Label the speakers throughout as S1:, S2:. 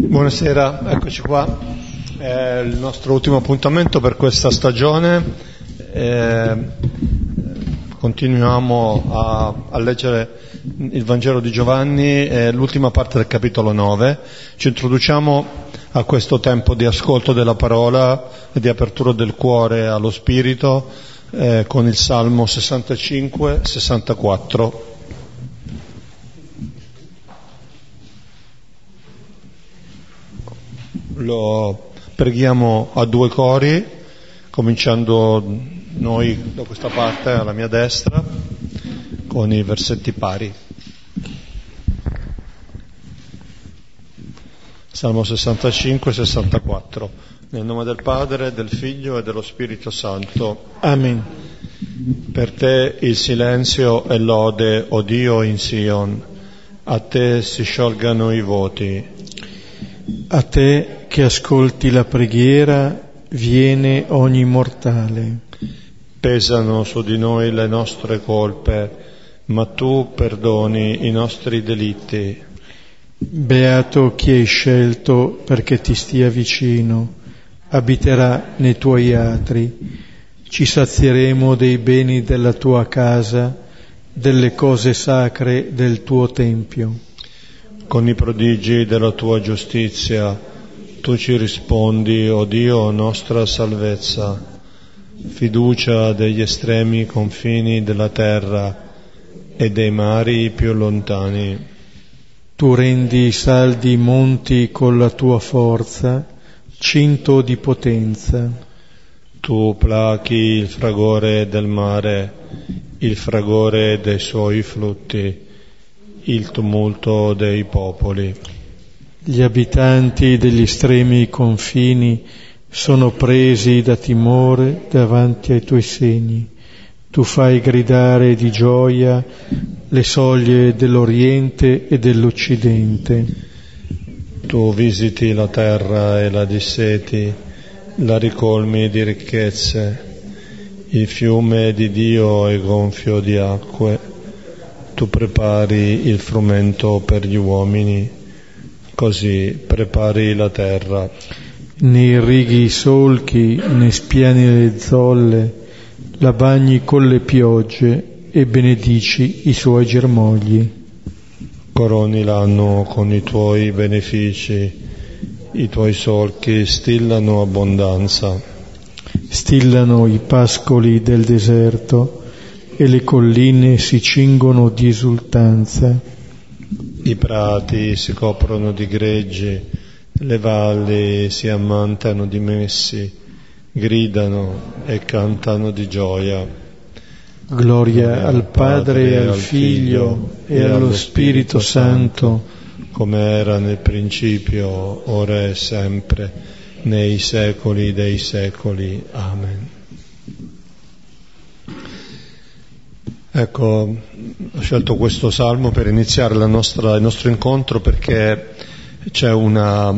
S1: Buonasera, eccoci qua. È il nostro ultimo appuntamento per questa stagione. Eh, continuiamo a, a, leggere il Vangelo di Giovanni, è l'ultima parte del capitolo 9. Ci introduciamo a questo tempo di ascolto della parola e di apertura del cuore allo Spirito eh, con il Salmo 65-64. Lo preghiamo a due cori, cominciando noi da questa parte alla mia destra con i versetti pari. Salmo 65-64. Nel nome del Padre, del Figlio e dello Spirito Santo.
S2: Amen.
S1: Per te il silenzio e lode, o Dio in Sion. A te si sciolgano i voti.
S2: A te che ascolti la preghiera viene ogni mortale.
S1: Pesano su di noi le nostre colpe, ma tu perdoni i nostri delitti.
S2: Beato chi hai scelto perché ti stia vicino, abiterà nei tuoi atri. Ci sazieremo dei beni della tua casa, delle cose sacre del tuo tempio.
S1: Con i prodigi della tua giustizia, tu ci rispondi, o oh Dio, nostra salvezza, fiducia degli estremi confini della terra e dei mari più lontani.
S2: Tu rendi saldi i monti con la tua forza, cinto di potenza.
S1: Tu plachi il fragore del mare, il fragore dei suoi flutti, il tumulto dei popoli.
S2: Gli abitanti degli estremi confini sono presi da timore davanti ai tuoi segni. Tu fai gridare di gioia le soglie dell'Oriente e dell'Occidente.
S1: Tu visiti la terra e la disseti, la ricolmi di ricchezze. Il fiume di Dio è gonfio di acque. Tu prepari il frumento per gli uomini così prepari la terra.
S2: Ne irrighi i solchi, ne spiani le zolle, la bagni con le piogge e benedici i suoi germogli.
S1: Coroni l'anno con i tuoi benefici, i tuoi solchi stillano abbondanza.
S2: Stillano i pascoli del deserto e le colline si cingono di esultanza
S1: i prati si coprono di greggi, le valli si ammantano di messi, gridano e cantano di gioia.
S2: Gloria al Padre e al Figlio e allo Spirito Santo,
S1: come era nel principio, ora e sempre, nei secoli dei secoli. Amen. Ecco, ho scelto questo salmo per iniziare nostra, il nostro incontro perché c'è una,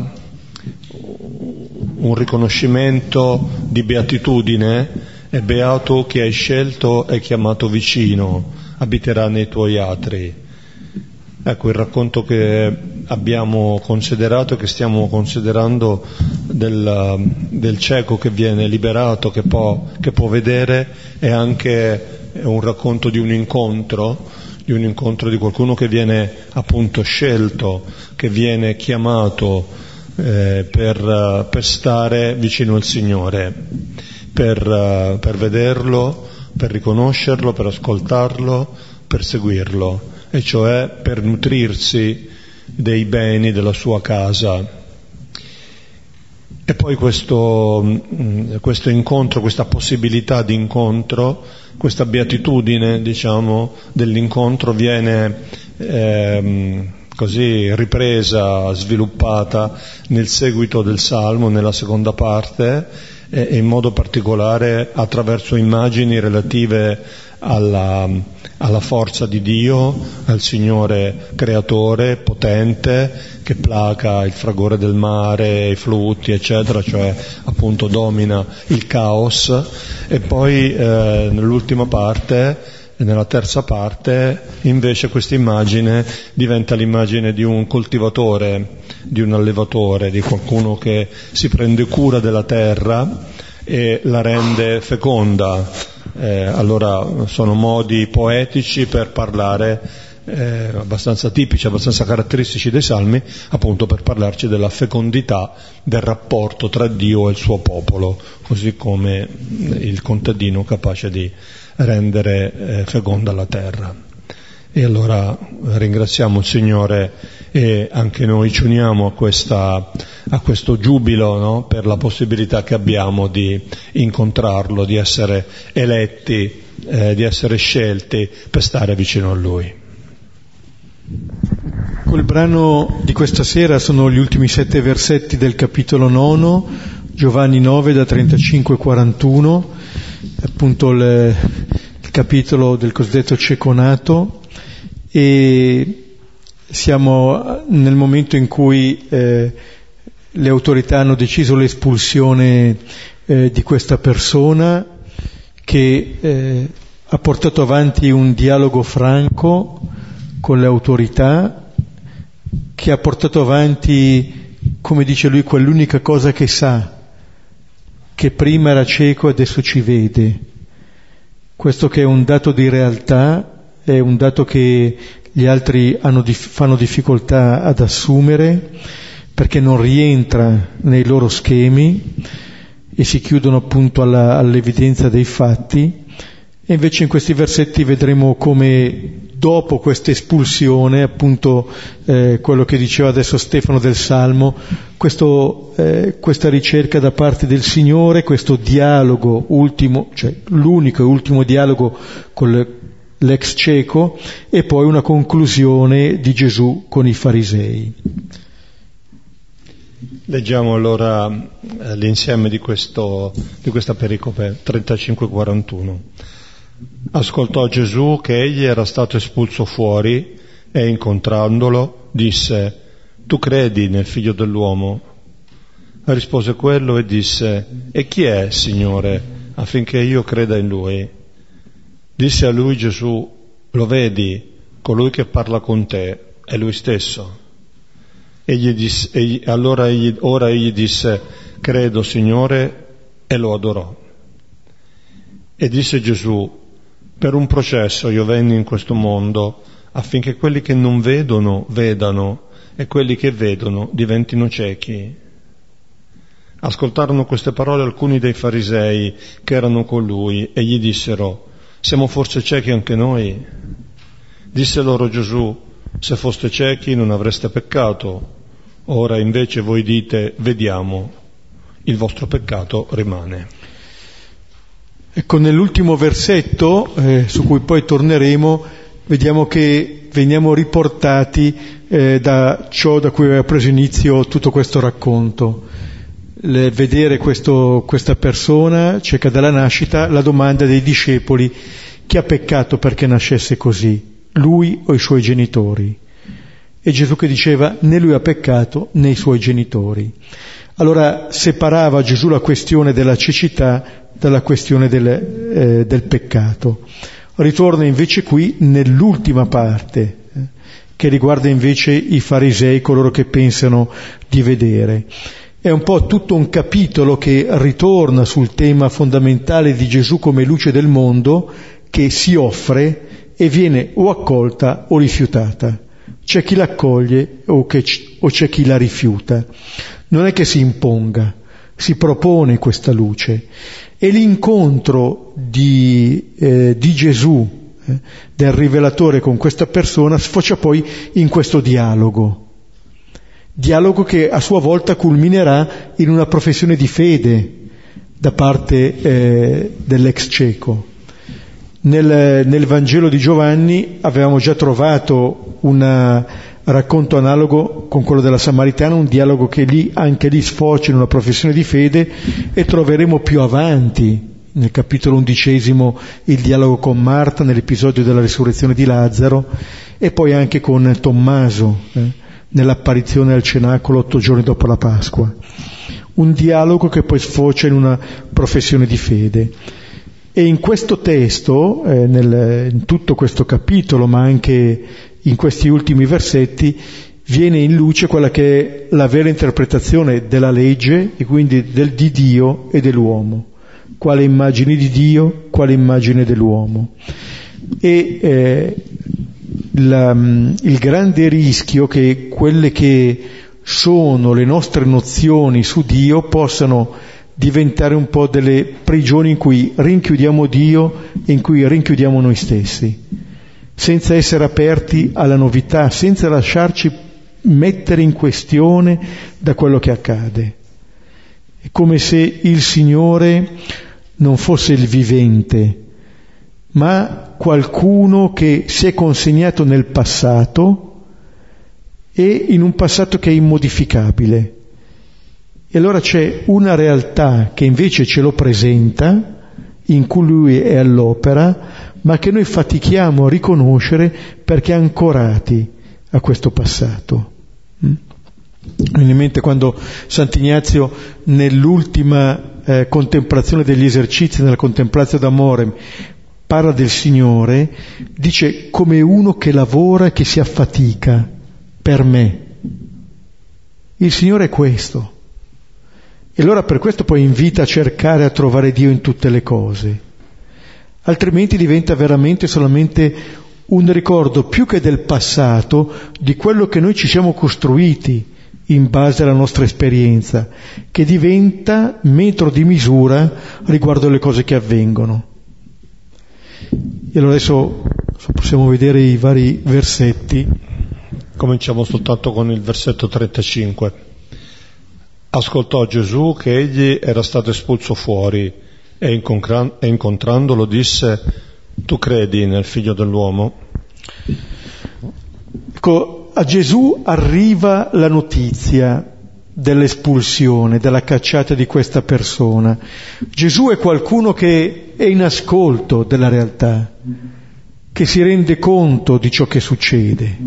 S1: un riconoscimento di beatitudine, è beato chi hai scelto e chiamato vicino, abiterà nei tuoi atri. Ecco il racconto che abbiamo considerato e che stiamo considerando del, del cieco che viene liberato, che può, che può vedere, è anche è un racconto di un incontro, di un incontro di qualcuno che viene appunto scelto, che viene chiamato eh, per, per, stare vicino al Signore, per, per vederlo, per riconoscerlo, per ascoltarlo, per seguirlo, e cioè per nutrirsi dei beni della sua casa. E poi questo, mm, questo incontro, questa possibilità di incontro, questa beatitudine, diciamo, dell'incontro viene ehm, così ripresa, sviluppata nel seguito del Salmo, nella seconda parte, e in modo particolare attraverso immagini relative alla, alla forza di Dio, al Signore creatore, potente, che placa il fragore del mare, i flutti, eccetera, cioè appunto domina il caos. E poi eh, nell'ultima parte nella terza parte invece questa immagine diventa l'immagine di un coltivatore, di un allevatore, di qualcuno che si prende cura della terra e la rende feconda. Eh, allora sono modi poetici per parlare eh, abbastanza tipici, abbastanza caratteristici dei salmi, appunto per parlarci della fecondità del rapporto tra Dio e il suo popolo, così come il contadino capace di rendere eh, feconda la terra. E allora ringraziamo il Signore e anche noi ci uniamo a, questa, a questo giubilo no? per la possibilità che abbiamo di incontrarlo, di essere eletti, eh, di essere scelti per stare vicino a Lui.
S2: Quel brano di questa sera sono gli ultimi sette versetti del capitolo nono, Giovanni 9 da 35 a 41, appunto il, il capitolo del cosiddetto ceconato. E siamo nel momento in cui eh, le autorità hanno deciso l'espulsione eh, di questa persona che eh, ha portato avanti un dialogo franco con le autorità, che ha portato avanti, come dice lui, quell'unica cosa che sa, che prima era cieco e adesso ci vede. Questo che è un dato di realtà, è un dato che gli altri hanno, fanno difficoltà ad assumere perché non rientra nei loro schemi e si chiudono appunto alla, all'evidenza dei fatti. E invece in questi versetti vedremo come dopo questa espulsione, appunto eh, quello che diceva adesso Stefano del Salmo, questo, eh, questa ricerca da parte del Signore, questo dialogo ultimo, cioè l'unico e ultimo dialogo con l'ex cieco e poi una conclusione di Gesù con i farisei.
S1: Leggiamo allora eh, l'insieme di, questo, di questa pericope 35-41. Ascoltò Gesù che egli era stato espulso fuori e incontrandolo disse, tu credi nel figlio dell'uomo? Rispose quello e disse, e chi è, Signore, affinché io creda in lui? Disse a lui Gesù, lo vedi, colui che parla con te è lui stesso. Egli disse, egli, allora egli, ora egli disse, credo Signore, e lo adorò. E disse Gesù, per un processo io venni in questo mondo affinché quelli che non vedono vedano e quelli che vedono diventino ciechi. Ascoltarono queste parole alcuni dei farisei che erano con lui e gli dissero, siamo forse ciechi anche noi? Disse loro Gesù, se foste ciechi non avreste peccato, ora invece voi dite, vediamo, il vostro peccato rimane.
S2: Ecco, nell'ultimo versetto, eh, su cui poi torneremo, vediamo che veniamo riportati eh, da ciò da cui aveva preso inizio tutto questo racconto. Le, vedere questo, questa persona cieca dalla nascita, la domanda dei discepoli, chi ha peccato perché nascesse così, lui o i suoi genitori? E Gesù che diceva né lui ha peccato né i suoi genitori. Allora separava Gesù la questione della cecità dalla questione del, eh, del peccato. Ritorna invece qui nell'ultima parte, eh, che riguarda invece i farisei, coloro che pensano di vedere. È un po' tutto un capitolo che ritorna sul tema fondamentale di Gesù come luce del mondo, che si offre e viene o accolta o rifiutata. C'è chi l'accoglie o, che, o c'è chi la rifiuta. Non è che si imponga, si propone questa luce e l'incontro di, eh, di Gesù, eh, del rivelatore con questa persona, sfocia poi in questo dialogo. Dialogo che a sua volta culminerà in una professione di fede da parte eh, dell'ex cieco. Nel, nel Vangelo di Giovanni avevamo già trovato una, racconto analogo con quello della Samaritana, un dialogo che lì, anche lì sfocia in una professione di fede e troveremo più avanti nel capitolo undicesimo il dialogo con Marta nell'episodio della risurrezione di Lazzaro e poi anche con Tommaso eh, nell'apparizione al cenacolo otto giorni dopo la Pasqua. Un dialogo che poi sfocia in una professione di fede. E in questo testo, eh, nel, in tutto questo capitolo, ma anche in questi ultimi versetti, viene in luce quella che è la vera interpretazione della legge e quindi del, di Dio e dell'uomo. Quale immagine di Dio, quale immagine dell'uomo. E eh, la, il grande rischio che quelle che sono le nostre nozioni su Dio possano diventare un po' delle prigioni in cui rinchiudiamo Dio e in cui rinchiudiamo noi stessi, senza essere aperti alla novità, senza lasciarci mettere in questione da quello che accade. È come se il Signore non fosse il vivente, ma qualcuno che si è consegnato nel passato e in un passato che è immodificabile. E allora c'è una realtà che invece ce lo presenta, in cui lui è all'opera, ma che noi fatichiamo a riconoscere perché ancorati a questo passato. Mm? In mente quando Sant'Ignazio nell'ultima eh, contemplazione degli esercizi, nella contemplazione d'amore, parla del Signore, dice come uno che lavora e che si affatica per me. Il Signore è questo. E allora per questo poi invita a cercare a trovare Dio in tutte le cose. Altrimenti diventa veramente solamente un ricordo più che del passato di quello che noi ci siamo costruiti in base alla nostra esperienza, che diventa metro di misura riguardo alle cose che avvengono. E allora adesso possiamo vedere i vari versetti.
S1: Cominciamo soltanto con il versetto 35. Ascoltò Gesù che egli era stato espulso fuori e, incontrandolo disse, tu credi nel figlio dell'uomo?
S2: Ecco, a Gesù arriva la notizia dell'espulsione, della cacciata di questa persona. Gesù è qualcuno che è in ascolto della realtà, che si rende conto di ciò che succede.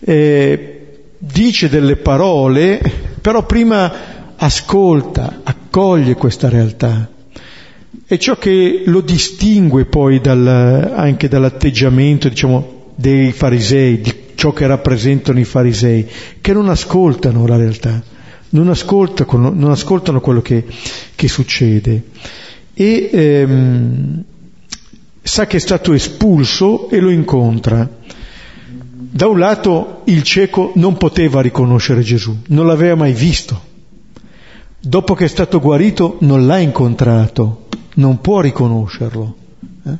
S2: E dice delle parole, però prima ascolta, accoglie questa realtà. È ciò che lo distingue poi dal, anche dall'atteggiamento, diciamo, dei farisei, di ciò che rappresentano i farisei, che non ascoltano la realtà, non ascoltano, non ascoltano quello che, che, succede. E ehm, sa che è stato espulso e lo incontra. Da un lato il cieco non poteva riconoscere Gesù, non l'aveva mai visto. Dopo che è stato guarito non l'ha incontrato, non può riconoscerlo. Eh?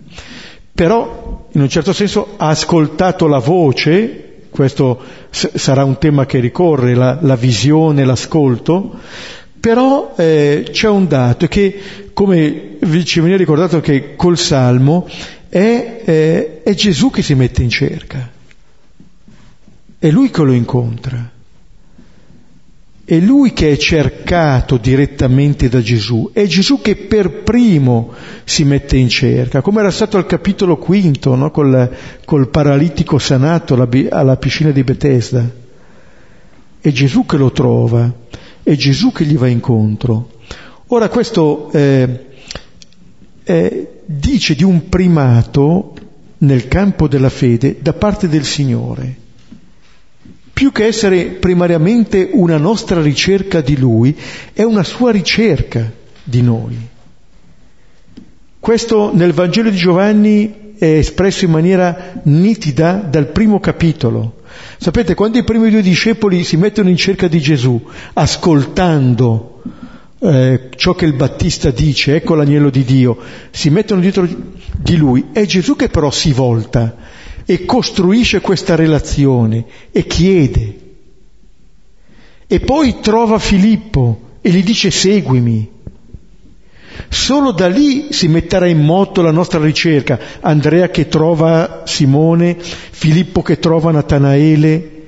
S2: Però in un certo senso ha ascoltato la voce questo sarà un tema che ricorre, la, la visione, l'ascolto, però eh, c'è un dato che, come ci veniva ricordato che col Salmo, è, eh, è Gesù che si mette in cerca, è Lui che lo incontra. È lui che è cercato direttamente da Gesù, è Gesù che per primo si mette in cerca, come era stato al capitolo quinto, no? col, col, paralitico sanato alla, alla piscina di Bethesda. È Gesù che lo trova, è Gesù che gli va incontro. Ora questo eh, eh, dice di un primato nel campo della fede da parte del Signore più che essere primariamente una nostra ricerca di Lui, è una sua ricerca di noi. Questo nel Vangelo di Giovanni è espresso in maniera nitida dal primo capitolo. Sapete, quando i primi due discepoli si mettono in cerca di Gesù, ascoltando eh, ciò che il Battista dice, ecco l'agnello di Dio, si mettono dietro di lui, è Gesù che però si volta e costruisce questa relazione e chiede. E poi trova Filippo e gli dice seguimi. Solo da lì si metterà in moto la nostra ricerca. Andrea che trova Simone, Filippo che trova Natanaele.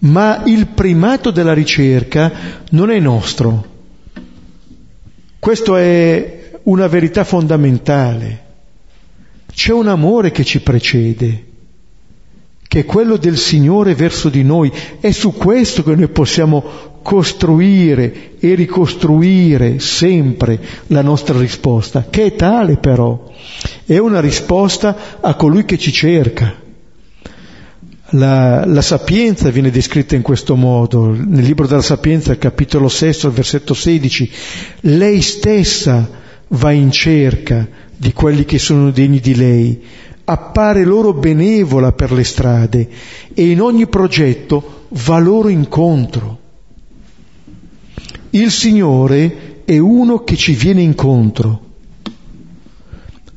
S2: Ma il primato della ricerca non è nostro. Questo è una verità fondamentale. C'è un amore che ci precede, che è quello del Signore verso di noi. È su questo che noi possiamo costruire e ricostruire sempre la nostra risposta, che è tale però, è una risposta a colui che ci cerca. La, la, sapienza viene descritta in questo modo, nel libro della sapienza, capitolo 6, versetto 16, lei stessa va in cerca di quelli che sono degni di lei, appare loro benevola per le strade e in ogni progetto va loro incontro. Il Signore è uno che ci viene incontro.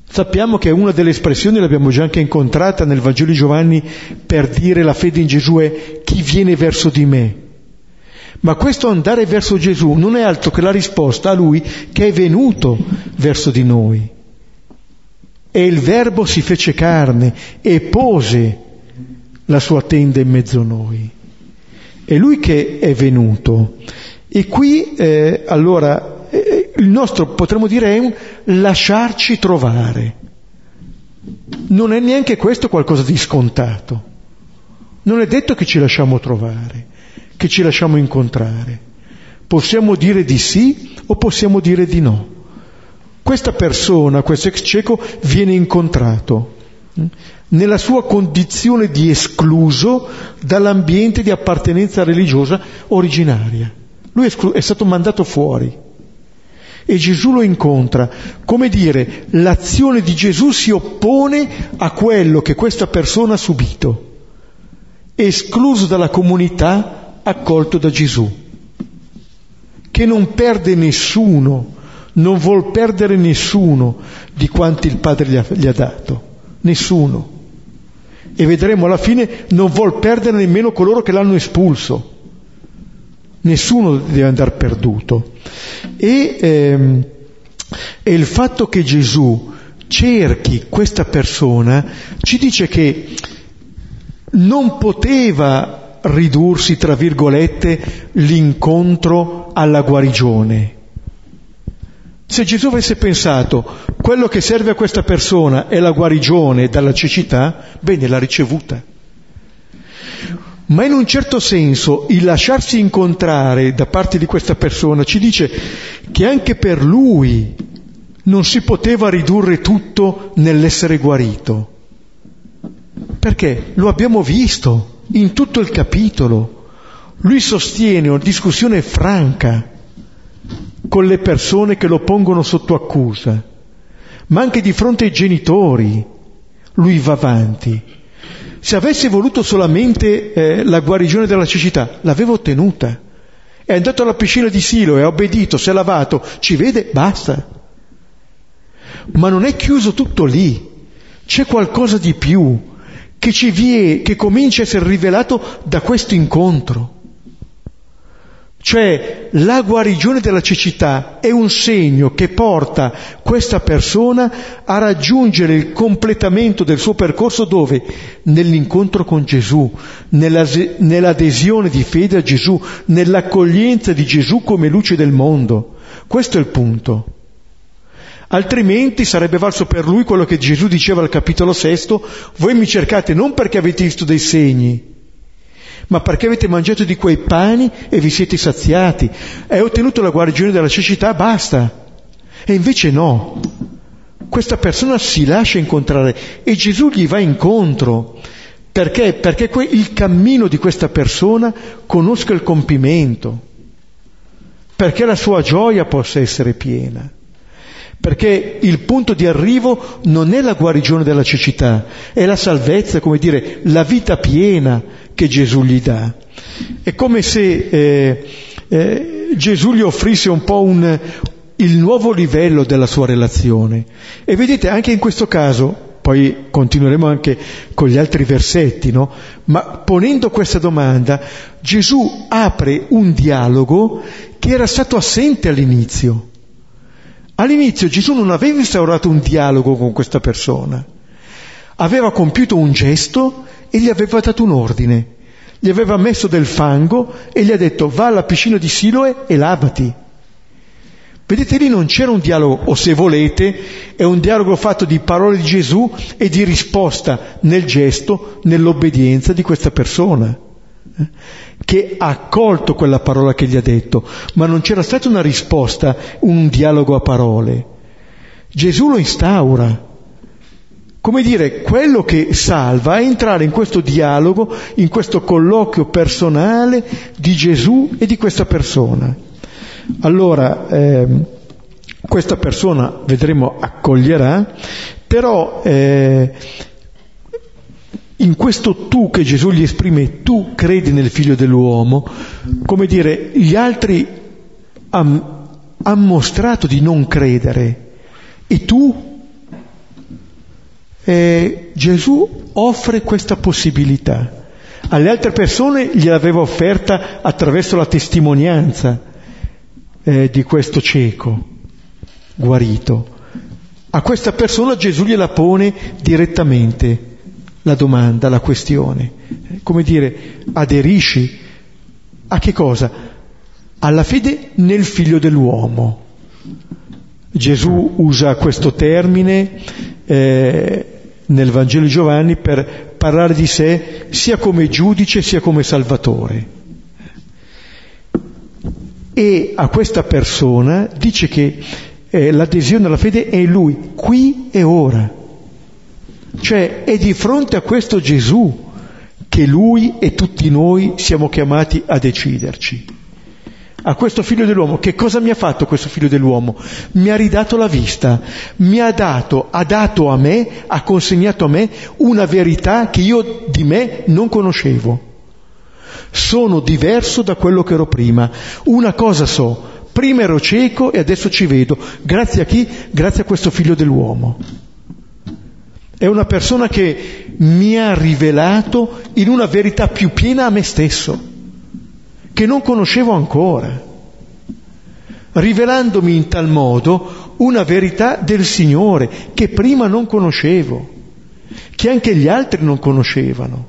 S2: Sappiamo che una delle espressioni l'abbiamo già anche incontrata nel Vangelo di Giovanni per dire la fede in Gesù è chi viene verso di me. Ma questo andare verso Gesù non è altro che la risposta a Lui che è venuto verso di noi. E il Verbo si fece carne e pose la sua tenda in mezzo a noi. È Lui che è venuto. E qui, eh, allora, il nostro, potremmo dire, è un lasciarci trovare. Non è neanche questo qualcosa di scontato. Non è detto che ci lasciamo trovare, che ci lasciamo incontrare. Possiamo dire di sì o possiamo dire di no. Questa persona, questo ex cieco, viene incontrato hm, nella sua condizione di escluso dall'ambiente di appartenenza religiosa originaria. Lui è stato mandato fuori e Gesù lo incontra. Come dire, l'azione di Gesù si oppone a quello che questa persona ha subito, escluso dalla comunità, accolto da Gesù, che non perde nessuno, non vuol perdere nessuno di quanti il Padre gli ha, gli ha dato, nessuno. E vedremo alla fine non vuol perdere nemmeno coloro che l'hanno espulso nessuno deve andare perduto. E, ehm, e il fatto che Gesù cerchi questa persona ci dice che non poteva ridursi, tra virgolette, l'incontro alla guarigione. Se Gesù avesse pensato quello che serve a questa persona è la guarigione dalla cecità, bene, l'ha ricevuta ma in un certo senso il lasciarsi incontrare da parte di questa persona ci dice che anche per lui non si poteva ridurre tutto nell'essere guarito. Perché lo abbiamo visto in tutto il capitolo. Lui sostiene una discussione franca con le persone che lo pongono sotto accusa, ma anche di fronte ai genitori lui va avanti se avesse voluto solamente eh, la guarigione della cecità, l'aveva ottenuta. È andato alla piscina di Silo, è obbedito, si è lavato, ci vede, basta. Ma non è chiuso tutto lì. C'è qualcosa di più che ci vie, che comincia a essere rivelato da questo incontro. Cioè la guarigione della cecità è un segno che porta questa persona a raggiungere il completamento del suo percorso dove? Nell'incontro con Gesù, nell'adesione di fede a Gesù, nell'accoglienza di Gesù come luce del mondo. Questo è il punto. Altrimenti sarebbe valso per lui quello che Gesù diceva al capitolo sesto, voi mi cercate non perché avete visto dei segni, ma perché avete mangiato di quei pani e vi siete saziati. Hai ottenuto la guarigione della cecità, basta. E invece no. Questa persona si lascia incontrare e Gesù gli va incontro. Perché? Perché il cammino di questa persona conosca il compimento, perché la sua gioia possa essere piena perché il punto di arrivo non è la guarigione della cecità, è la salvezza, come dire, la vita piena che Gesù gli dà. È come se eh, eh, Gesù gli offrisse un po' un, il nuovo livello della sua relazione. E vedete, anche in questo caso, poi continueremo anche con gli altri versetti, no? Ma ponendo questa domanda, Gesù apre un dialogo che era stato assente all'inizio. All'inizio Gesù non aveva instaurato un dialogo con questa persona, aveva compiuto un gesto e gli aveva dato un ordine, gli aveva messo del fango e gli ha detto va alla piscina di Siloe e lavati. Vedete lì non c'era un dialogo, o se volete, è un dialogo fatto di parole di Gesù e di risposta nel gesto, nell'obbedienza di questa persona, che ha accolto quella parola che gli ha detto, ma non c'era stata una risposta, un dialogo a parole. Gesù lo instaura. Come dire, quello che salva è entrare in questo dialogo, in questo colloquio personale di Gesù e di questa persona. Allora, ehm, questa persona, vedremo, accoglierà, però eh, in questo tu che Gesù gli esprime, tu credi nel figlio dell'uomo, come dire, gli altri hanno han mostrato di non credere e tu eh, Gesù offre questa possibilità. Alle altre persone gliel'aveva offerta attraverso la testimonianza eh, di questo cieco guarito. A questa persona Gesù gliela pone direttamente la domanda, la questione. Come dire, aderisci a che cosa? Alla fede nel figlio dell'uomo. Gesù usa questo termine eh, nel Vangelo di Giovanni per parlare di sé sia come giudice sia come salvatore e a questa persona dice che eh, l'adesione alla fede è lui, qui e ora. Cioè è di fronte a questo Gesù che lui e tutti noi siamo chiamati a deciderci. A questo figlio dell'uomo, che cosa mi ha fatto questo figlio dell'uomo? Mi ha ridato la vista, mi ha dato, ha dato a me, ha consegnato a me una verità che io di me non conoscevo sono diverso da quello che ero prima. Una cosa so, prima ero cieco e adesso ci vedo. Grazie a chi? Grazie a questo figlio dell'uomo. È una persona che mi ha rivelato in una verità più piena a me stesso, che non conoscevo ancora, rivelandomi in tal modo una verità del Signore che prima non conoscevo, che anche gli altri non conoscevano.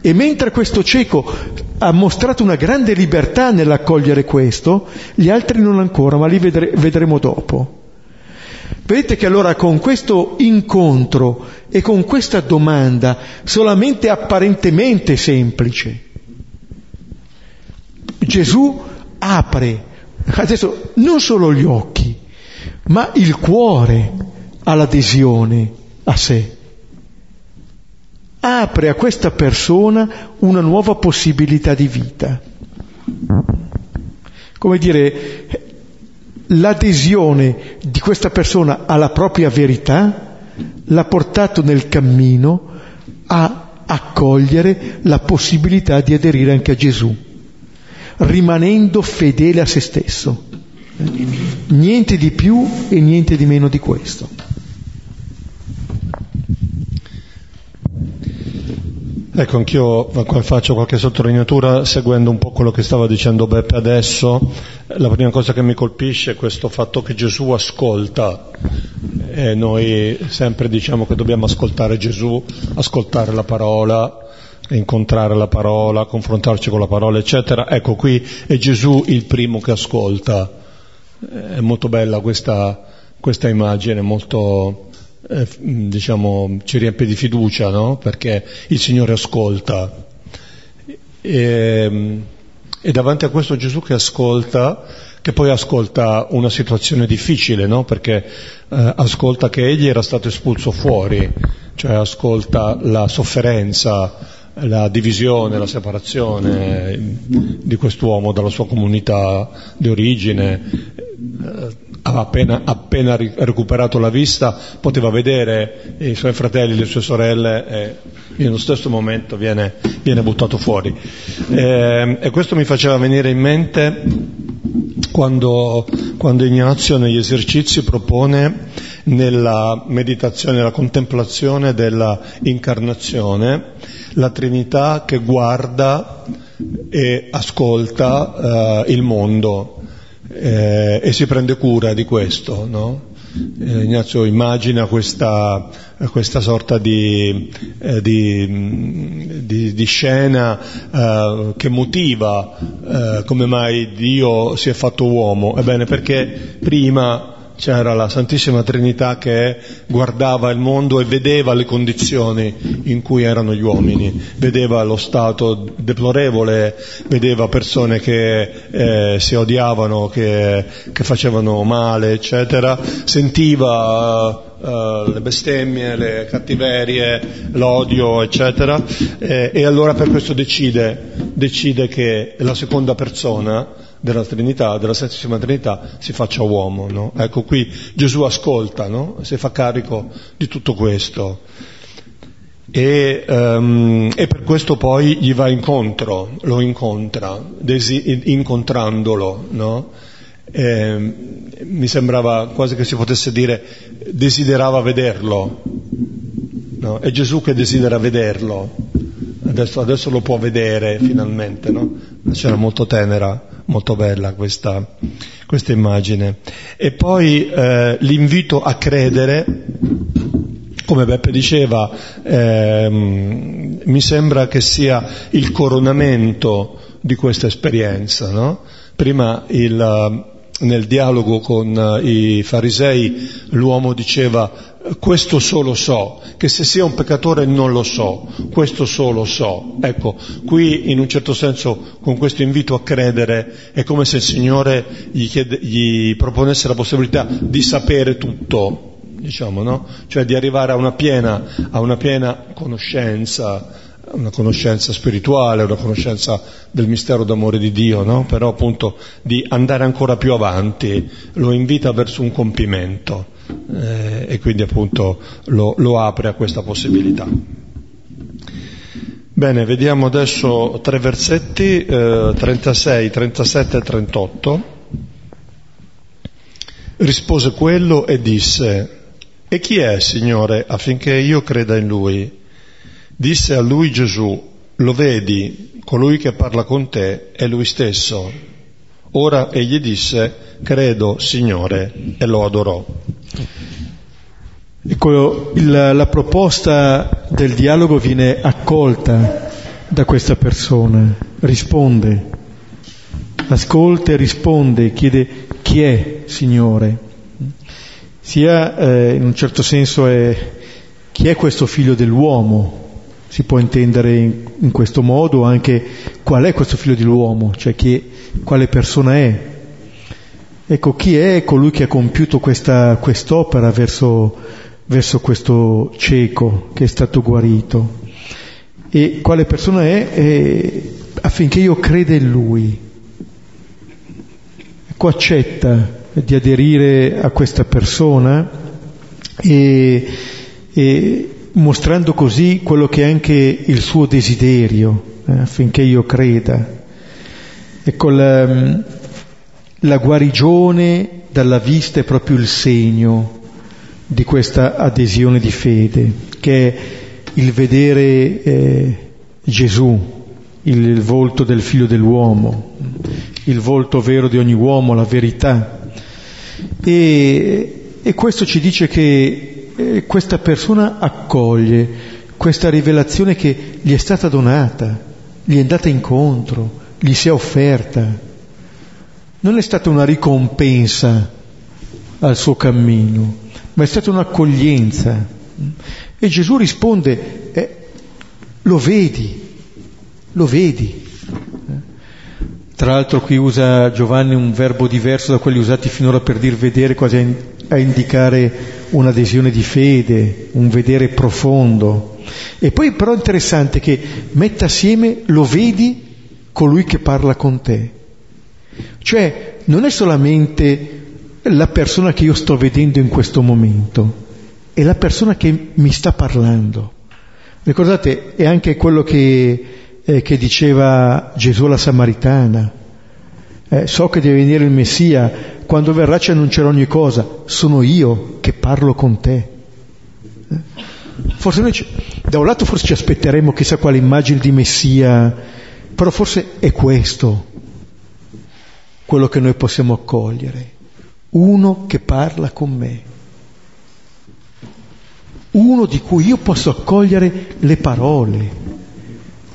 S2: E mentre questo cieco ha mostrato una grande libertà nell'accogliere questo, gli altri non ancora, ma li vedre- vedremo dopo. Vedete che allora con questo incontro e con questa domanda, solamente apparentemente semplice, Gesù apre adesso non solo gli occhi, ma il cuore all'adesione a sé apre a questa persona una nuova possibilità di vita. Come dire, l'adesione di questa persona alla propria verità l'ha portato nel cammino a accogliere la possibilità di aderire anche a Gesù, rimanendo fedele a se stesso. Niente di più e niente di meno di questo.
S1: Ecco, anch'io faccio qualche sottolineatura seguendo un po' quello che stava dicendo Beppe adesso. La prima cosa che mi colpisce è questo fatto che Gesù ascolta e noi sempre diciamo che dobbiamo ascoltare Gesù, ascoltare la parola, incontrare la parola, confrontarci con la parola, eccetera. Ecco, qui è Gesù il primo che ascolta. È molto bella questa, questa immagine, molto, eh, diciamo, ci riempie di fiducia, no? Perché il Signore ascolta. E, e, davanti a questo Gesù che ascolta, che poi ascolta una situazione difficile, no? Perché eh, ascolta che egli era stato espulso fuori, cioè ascolta la sofferenza, la divisione, la separazione di quest'uomo dalla sua comunità di origine, eh, appena, appena recuperato la vista poteva vedere i suoi fratelli, le sue sorelle e nello stesso momento viene, viene buttato fuori. E, e, questo mi faceva venire in mente quando, quando Ignazio negli esercizi propone nella meditazione, nella contemplazione della incarnazione, la Trinità che guarda e ascolta eh, il mondo eh, e si prende cura di questo. No? Eh, Ignazio immagina questa questa sorta di, eh, di, di, di scena eh, che motiva eh, come mai Dio si è fatto uomo. Ebbene, perché prima c'era la Santissima Trinità che guardava il mondo e vedeva le condizioni in cui erano gli uomini, vedeva lo stato deplorevole, vedeva persone che eh, si odiavano, che, che, facevano male, eccetera, sentiva Uh, le bestemmie, le cattiverie, l'odio, eccetera, eh, e allora per questo decide, decide che la seconda persona della Trinità, della Santissima Trinità, si faccia uomo. No? Ecco qui Gesù ascolta, no? si fa carico di tutto questo. E, um, e, per questo poi gli va incontro, lo incontra, desi- incontrandolo, no? e, mi sembrava quasi che si potesse dire desiderava vederlo, no? è Gesù che desidera vederlo, adesso, adesso lo può vedere finalmente, no? C'era molto tenera, molto bella questa, questa immagine. E poi eh, l'invito a credere, come Beppe diceva, ehm, mi sembra che sia il coronamento di questa esperienza, no? Prima il, nel dialogo con i farisei l'uomo diceva questo solo so, che se sia un peccatore non lo so, questo solo so. Ecco, qui in un certo senso con questo invito a credere è come se il Signore gli, chiede, gli proponesse la possibilità di sapere tutto, diciamo, no? Cioè di arrivare a una piena, a una piena conoscenza, una conoscenza spirituale, una conoscenza del mistero d'amore di Dio, no? Però appunto di andare ancora più avanti, lo invita verso un compimento eh, e quindi appunto lo, lo apre a questa possibilità. Bene, vediamo adesso tre versetti, eh, 36, 37 e 38. Rispose quello e disse, E chi è, Signore, affinché io creda in Lui? Disse a lui Gesù, Lo vedi, colui che parla con te è Lui stesso. Ora egli disse, Credo, Signore, e lo adorò.
S2: Ecco, il, la proposta del dialogo viene accolta da questa persona, risponde, ascolta e risponde, chiede chi è Signore. Sia eh, in un certo senso è chi è questo figlio dell'uomo, si può intendere in, in, questo modo anche qual è questo figlio dell'uomo, cioè chi, quale persona è. Ecco, chi è colui che ha compiuto questa, quest'opera verso, verso questo cieco che è stato guarito? E quale persona è, è affinché io creda in lui? Ecco, accetta di aderire a questa persona e, e mostrando così quello che è anche il suo desiderio, eh, affinché io creda. Ecco, la, la guarigione dalla vista è proprio il segno di questa adesione di fede, che è il vedere eh, Gesù, il, volto del figlio dell'uomo, il volto vero di ogni uomo, la verità. E, e questo ci dice che eh, questa persona accoglie questa rivelazione che gli è stata donata, gli è andata incontro, gli si è offerta non è stata una ricompensa al suo cammino, ma è stata un'accoglienza. E Gesù risponde, eh, lo vedi, lo vedi. Tra l'altro qui usa Giovanni un verbo diverso da quelli usati finora per dire vedere, quasi a indicare un'adesione di fede, un vedere profondo. E poi però è interessante che metta assieme lo vedi colui che parla con te. Cioè non è solamente la persona che io sto vedendo in questo momento, è la persona che mi sta parlando. Ricordate, è anche quello che, eh, che diceva Gesù alla Samaritana. Eh, so che deve venire il Messia, quando verrà ci annuncerò ogni cosa, sono io che parlo con te. Eh? Forse noi, ci, da un lato forse ci aspetteremo chissà quale immagine di Messia, però forse è questo quello che noi possiamo accogliere, uno che parla con me. uno di cui io posso accogliere le parole,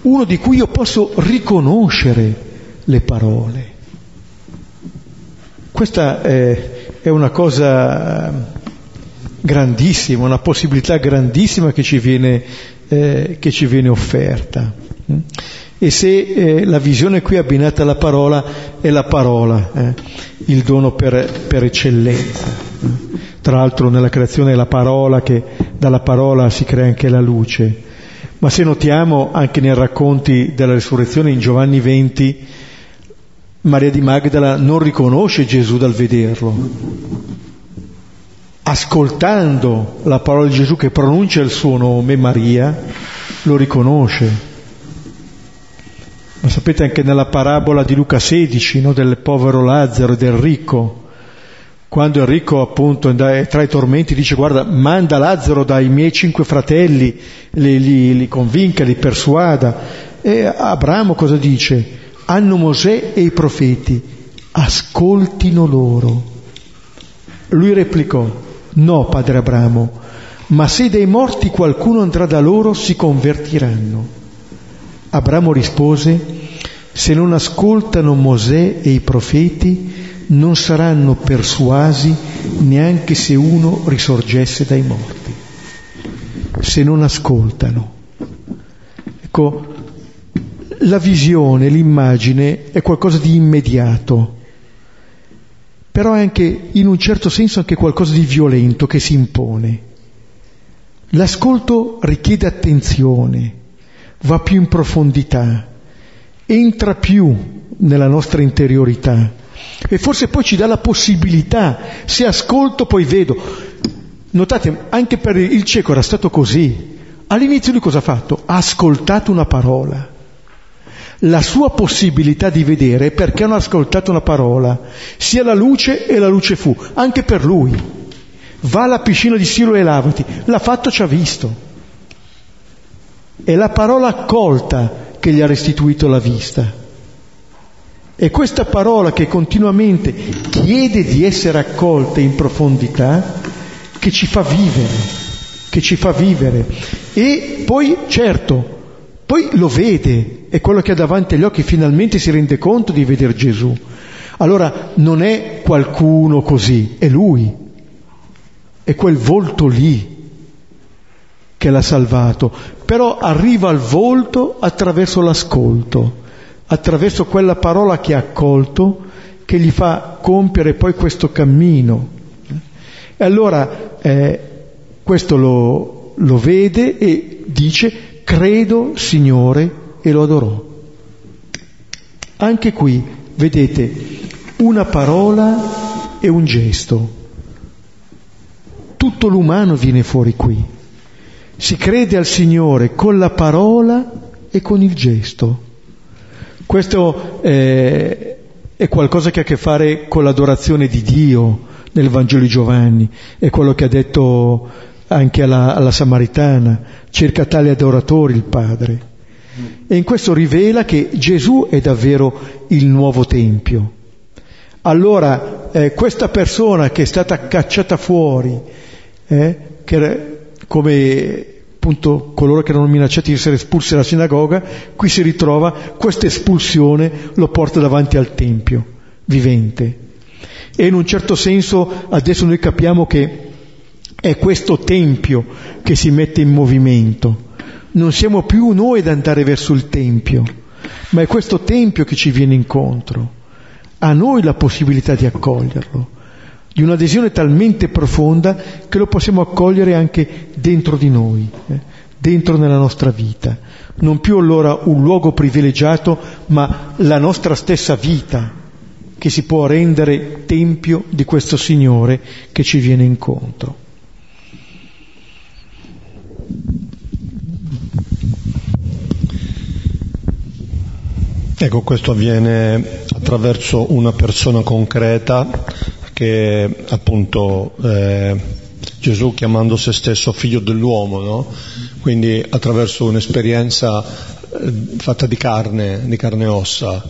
S2: uno di cui io posso riconoscere le parole. Questa è, è una cosa grandissima, una possibilità grandissima che ci viene, eh, che ci viene offerta. E se eh, la visione qui abbinata alla parola è la parola, eh, il dono per, per eccellenza. Tra l'altro nella creazione è la parola che dalla parola si crea anche la luce. Ma se notiamo anche nei racconti della risurrezione in Giovanni 20, Maria di Magdala non riconosce Gesù dal vederlo. Ascoltando la parola di Gesù che pronuncia il suo nome, Maria, lo riconosce. Ma sapete anche nella parabola di Luca 16, no, del povero Lazzaro e del ricco, quando Enrico appunto è tra i tormenti dice guarda manda Lazzaro dai miei cinque fratelli, li, li, li convinca, li persuada. E Abramo cosa dice? Hanno Mosè e i profeti, ascoltino loro. Lui replicò, no padre Abramo, ma se dai morti qualcuno andrà da loro si convertiranno. Abramo rispose, se non ascoltano Mosè e i profeti, non saranno persuasi neanche se uno risorgesse dai morti, se non ascoltano. Ecco, la visione, l'immagine è qualcosa di immediato, però è anche in un certo senso anche qualcosa di violento che si impone. L'ascolto richiede attenzione, va più in profondità, entra più nella nostra interiorità e forse poi ci dà la possibilità, se ascolto poi vedo. Notate, anche per il cieco era stato così. All'inizio lui cosa ha fatto? Ha ascoltato una parola. La sua possibilità di vedere è perché hanno ascoltato una parola, sia la luce e la luce fu, anche per lui. Va alla piscina di Siro e lavati, l'ha fatto, ci ha visto. È la parola accolta che gli ha restituito la vista. È questa parola che continuamente chiede di essere accolta in profondità che ci fa vivere, che ci fa vivere. E poi, certo, poi lo vede, è quello che ha davanti agli occhi, finalmente si rende conto di vedere Gesù. Allora non è qualcuno così, è lui, è quel volto lì che l'ha salvato, però arriva al volto attraverso l'ascolto attraverso quella parola che ha accolto, che gli fa compiere poi questo cammino. E allora eh, questo lo, lo vede e dice, credo Signore, e lo adorò. Anche qui, vedete, una parola e un gesto. Tutto l'umano viene fuori qui. Si crede al Signore con la parola e con il gesto. Questo è, è qualcosa che ha a che fare con l'adorazione di Dio nel Vangelo di Giovanni, è quello che ha detto anche alla, alla Samaritana, cerca tali adoratori il Padre. E in questo rivela che Gesù è davvero il nuovo Tempio. Allora, eh, questa persona che è stata cacciata fuori, eh, che come appunto coloro che erano minacciati di essere espulsi dalla sinagoga, qui si ritrova questa espulsione lo porta davanti al Tempio vivente. E in un certo senso adesso noi capiamo che è questo Tempio che si mette in movimento. Non siamo più noi ad andare verso il Tempio, ma è questo Tempio che ci viene incontro. A noi la possibilità di accoglierlo di un'adesione talmente profonda che lo possiamo accogliere anche dentro di noi, eh, dentro nella nostra vita. Non più allora un luogo privilegiato, ma la nostra stessa vita che si può rendere tempio di questo Signore che ci viene incontro.
S1: Ecco, questo avviene attraverso una persona concreta che appunto eh, Gesù chiamando se stesso figlio dell'uomo, no? quindi attraverso un'esperienza eh, fatta di carne, di carne e ossa.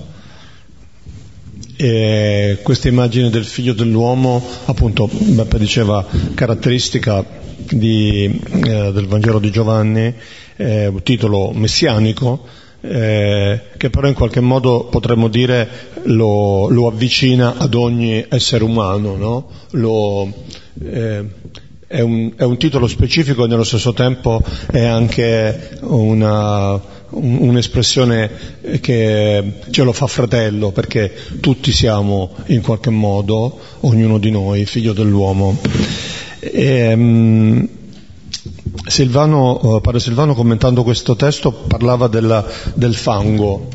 S1: E questa immagine del figlio dell'uomo, appunto, Beppe diceva, caratteristica di, eh, del Vangelo di Giovanni, eh, titolo messianico, eh, che però in qualche modo potremmo dire lo, lo avvicina ad ogni essere umano, no? lo, eh, è, un, è, un, titolo specifico e nello stesso tempo è anche una, un'espressione che ce lo fa fratello, perché tutti siamo in qualche modo, ognuno di noi, figlio dell'uomo. E, um, Silvano, eh, padre Silvano commentando questo testo parlava della, del fango,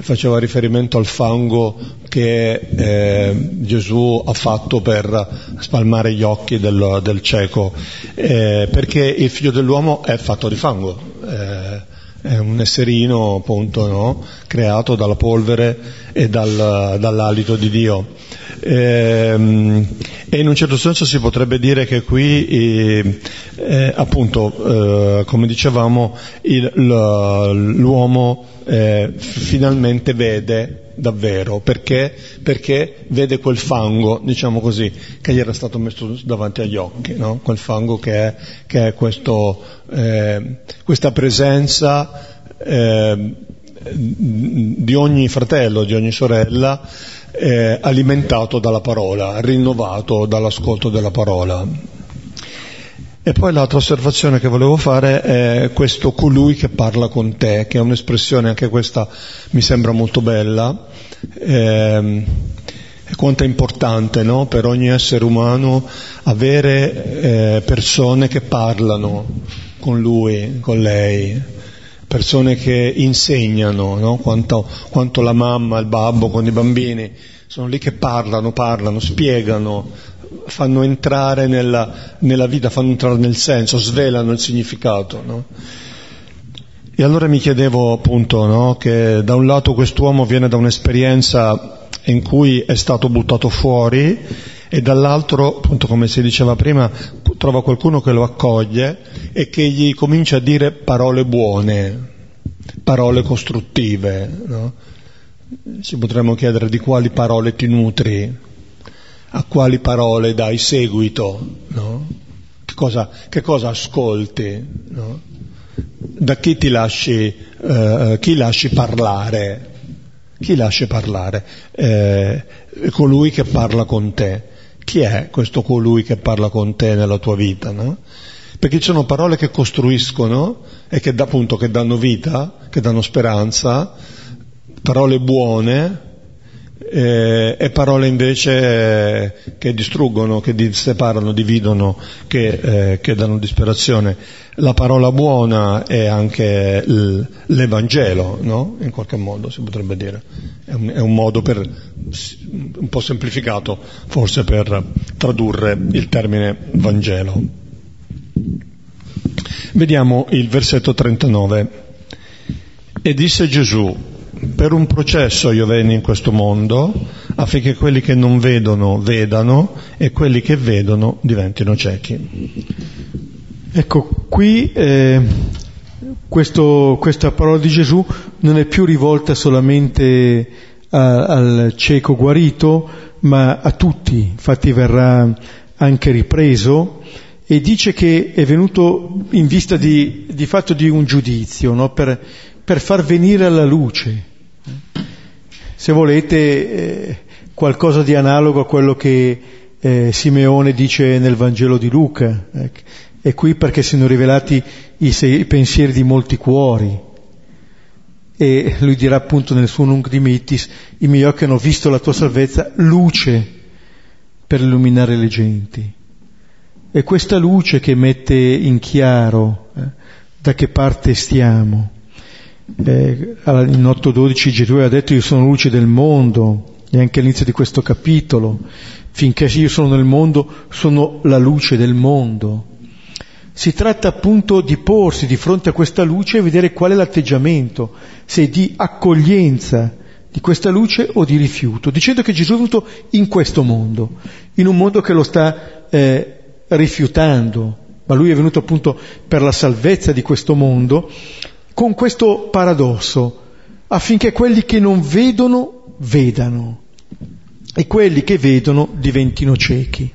S1: faceva riferimento al fango che eh, Gesù ha fatto per spalmare gli occhi del, del cieco, eh, perché il figlio dell'uomo è fatto di fango. Eh, è un esserino appunto no? creato dalla polvere e dal, dall'alito di Dio. E, ehm, e, in un certo senso si potrebbe dire che qui, eh, eh, appunto, eh, come dicevamo, il, l'uomo eh, finalmente vede davvero, perché? Perché vede quel fango, diciamo così, che gli era stato messo davanti agli occhi, no? quel fango che è, che è questo, eh, questa presenza eh, di ogni fratello, di ogni sorella, eh, alimentato dalla parola, rinnovato dall'ascolto della parola. E poi l'altra osservazione che volevo fare è questo colui che parla con te, che è un'espressione, anche questa mi sembra molto bella, eh, quanto è importante no? per ogni essere umano avere eh, persone che parlano con lui, con lei, persone che insegnano no? quanto, quanto la mamma, il babbo con i bambini sono lì che parlano, parlano, spiegano, fanno entrare nella, nella, vita, fanno entrare nel senso, svelano il significato. No? E allora mi chiedevo appunto no, che da un lato quest'uomo viene da un'esperienza in cui è stato buttato fuori e dall'altro, appunto come si diceva prima, trova qualcuno che lo accoglie e che gli comincia a dire parole buone, parole costruttive. No? Ci potremmo chiedere di quali parole ti nutri, a quali parole dai seguito, no? che, cosa, che, cosa, ascolti, no? da chi ti lasci, eh, chi lasci parlare, chi lasci parlare, eh, colui che parla con te. Chi è questo colui che parla con te nella tua vita? No? Perché ci sono parole che costruiscono e che, appunto, che danno vita, che danno speranza, parole buone, eh, e parole invece che distruggono, che separano, dividono, che, eh, che, danno disperazione. La parola buona è anche l'Evangelo, no? In qualche modo si potrebbe dire. È un, è un modo per, un po' semplificato forse per tradurre il termine Vangelo. Vediamo il versetto 39. E disse Gesù, per un processo io venni in questo mondo affinché quelli che non vedono vedano e quelli che vedono diventino ciechi.
S2: Ecco, qui eh, questo, questa parola di Gesù non è più rivolta solamente a, al cieco guarito, ma a tutti, infatti verrà anche ripreso e dice che è venuto in vista di, di fatto di un giudizio, no? per, per far venire alla luce se volete, eh, qualcosa di analogo a quello che eh, Simeone dice nel Vangelo di Luca. Ecco. È qui perché sono rivelati i, sei, i, pensieri di molti cuori. E lui dirà appunto nel suo Nunc Dimittis, i miei occhi hanno visto la tua salvezza, luce per illuminare le genti. È questa luce che mette in chiaro eh, da che parte stiamo eh, in 8.12 Gesù ha detto io sono luce del mondo e anche all'inizio di questo capitolo, finché io sono nel mondo, sono la luce del mondo. Si tratta appunto di porsi di fronte a questa luce e vedere qual è l'atteggiamento, se di accoglienza di questa luce o di rifiuto, dicendo che Gesù è venuto in questo mondo, in un mondo che lo sta eh, rifiutando, ma lui è venuto appunto per la salvezza di questo mondo con questo paradosso, affinché quelli che non vedono vedano e quelli che vedono diventino ciechi.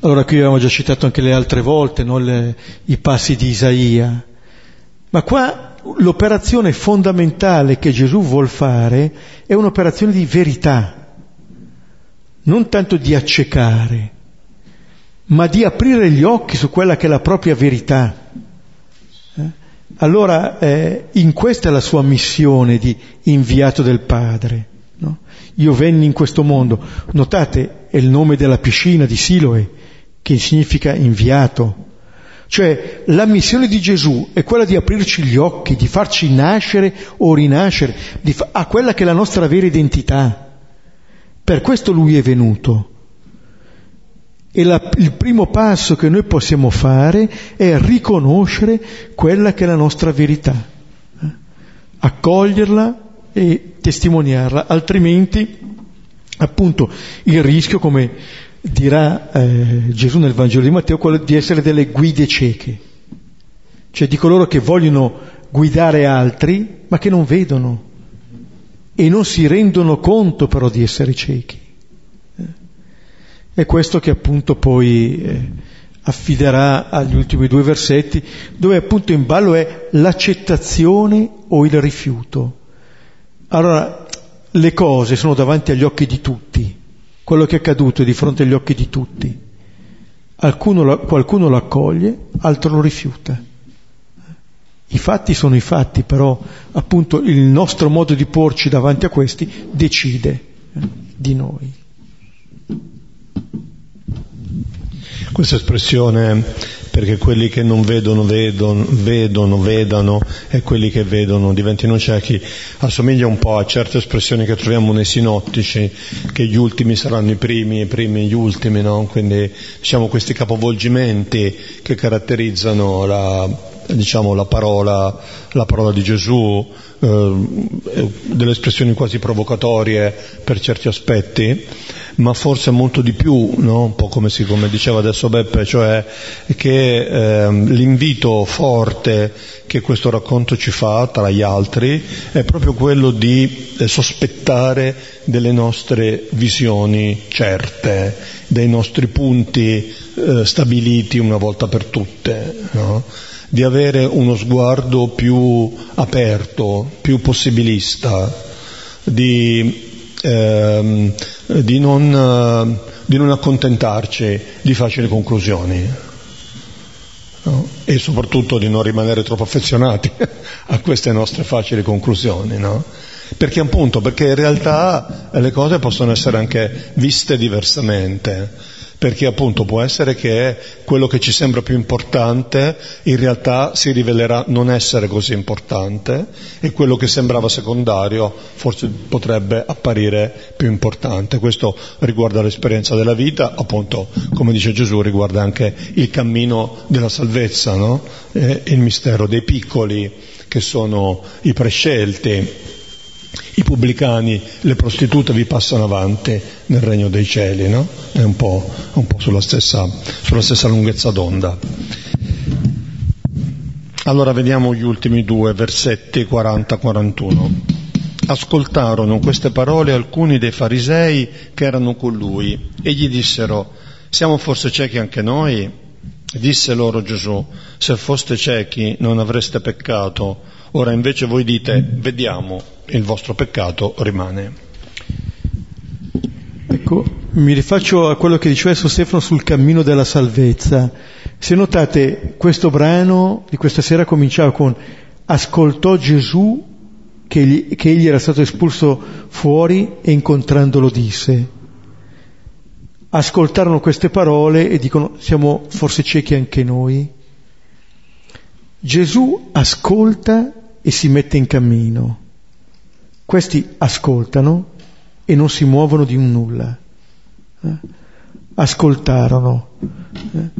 S2: Allora qui abbiamo già citato anche le altre volte no? le, i passi di Isaia, ma qua l'operazione fondamentale che Gesù vuol fare è un'operazione di verità, non tanto di accecare, ma di aprire gli occhi su quella che è la propria verità. Allora eh, in questa è la sua missione di inviato del Padre. No? Io venni in questo mondo, notate è il nome della piscina di Siloe, che significa inviato. Cioè la missione di Gesù è quella di aprirci gli occhi, di farci nascere o rinascere fa- a quella che è la nostra vera identità. Per questo lui è venuto. E la, il primo passo che noi possiamo fare è riconoscere quella che è la nostra verità, eh? accoglierla e testimoniarla, altrimenti appunto il rischio, come dirà eh, Gesù nel Vangelo di Matteo, quello di essere delle guide cieche, cioè di coloro che vogliono guidare altri ma che non vedono e non si rendono conto però di essere ciechi. È questo che appunto poi eh, affiderà agli ultimi due versetti, dove appunto in ballo è l'accettazione o il rifiuto. Allora, le cose sono davanti agli occhi di tutti, quello che è accaduto è di fronte agli occhi di tutti. Alcuno, qualcuno lo accoglie, altro lo rifiuta. I fatti sono i fatti, però appunto il nostro modo di porci davanti a questi decide eh, di noi.
S1: Questa espressione perché quelli che non vedono vedono, vedono, vedano e quelli che vedono diventino ciechi assomiglia un po' a certe espressioni che troviamo nei sinottici, che gli ultimi saranno i primi, i primi gli ultimi, no? Quindi diciamo questi capovolgimenti che caratterizzano la, diciamo, la, parola, la parola di Gesù, eh, delle espressioni quasi provocatorie per certi aspetti ma forse molto di più, no? un po' come, si, come, diceva adesso Beppe, cioè che eh, l'invito forte che questo racconto ci fa, tra gli altri, è proprio quello di eh, sospettare delle nostre visioni certe, dei nostri punti eh, stabiliti una volta per tutte, no? Di avere uno sguardo più aperto, più possibilista, di ehm, di, non, eh, di, non, accontentarci di facili conclusioni no? e soprattutto di non rimanere troppo affezionati a queste nostre facili conclusioni. No? Perché appunto, perché in realtà le cose possono essere anche viste diversamente perché appunto può essere che quello che ci sembra più importante in realtà si rivelerà non essere così importante e quello che sembrava secondario forse potrebbe apparire più importante. Questo riguarda l'esperienza della vita, appunto come dice Gesù riguarda anche il cammino della salvezza, no? il mistero dei piccoli che sono i prescelti i pubblicani, le prostitute vi passano avanti nel regno dei cieli, no? È un po', un po sulla, stessa, sulla stessa lunghezza d'onda. Allora vediamo gli ultimi due versetti 40-41. Ascoltarono queste parole alcuni dei farisei che erano con lui e gli dissero, siamo forse ciechi anche noi? Disse loro Gesù, se foste ciechi non avreste peccato, ora invece voi dite, vediamo, il vostro peccato rimane.
S2: Ecco, mi rifaccio a quello che diceva Stefano sul cammino della salvezza. Se notate, questo brano di questa sera cominciava con ascoltò Gesù che egli, che egli era stato espulso fuori e incontrandolo disse ascoltarono queste parole e dicono siamo forse ciechi anche noi. Gesù ascolta e si mette in cammino. Questi ascoltano e non si muovono di un nulla. Eh? Ascoltarono. Eh?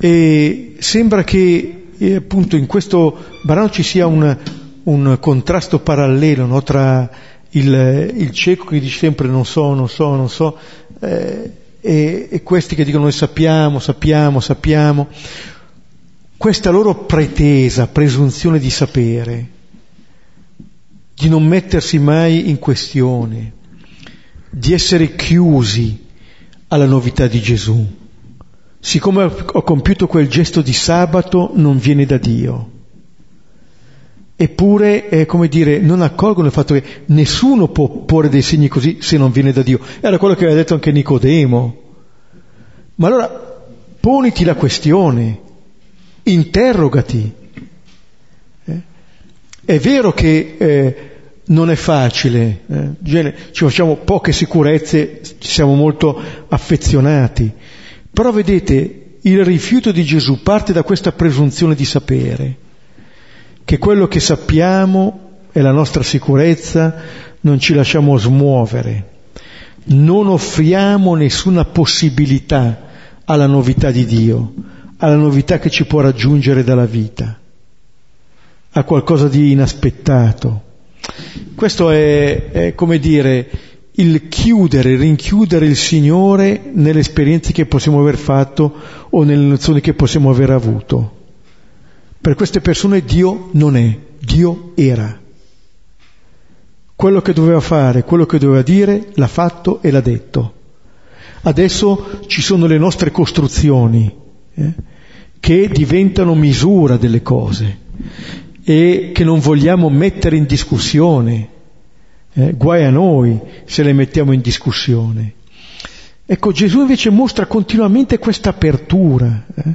S2: E sembra che eh, appunto in questo brano ci sia un, un contrasto parallelo no? tra il, il, cieco che dice sempre non so, non so, non so, eh, e, e questi che dicono noi sappiamo, sappiamo, sappiamo, questa loro pretesa, presunzione di sapere, di non mettersi mai in questione, di essere chiusi alla novità di Gesù, siccome ho compiuto quel gesto di sabato, non viene da Dio. Eppure, eh, come dire, non accolgono il fatto che nessuno può porre dei segni così se non viene da Dio. Era quello che aveva detto anche Nicodemo. Ma allora poniti la questione, interrogati. Eh? È vero che eh, non è facile, eh? ci facciamo poche sicurezze, ci siamo molto affezionati, però vedete, il rifiuto di Gesù parte da questa presunzione di sapere che quello che sappiamo è la nostra sicurezza, non ci lasciamo smuovere, non offriamo nessuna possibilità alla novità di Dio, alla novità che ci può raggiungere dalla vita, a qualcosa di inaspettato. Questo è, è come dire, il chiudere, rinchiudere il Signore nelle esperienze che possiamo aver fatto o nelle nozioni che possiamo aver avuto. Per queste persone Dio non è, Dio era. Quello che doveva fare, quello che doveva dire, l'ha fatto e l'ha detto. Adesso ci sono le nostre costruzioni eh, che diventano misura delle cose e che non vogliamo mettere in discussione. Eh, guai a noi se le mettiamo in discussione. Ecco, Gesù invece mostra continuamente questa apertura, eh,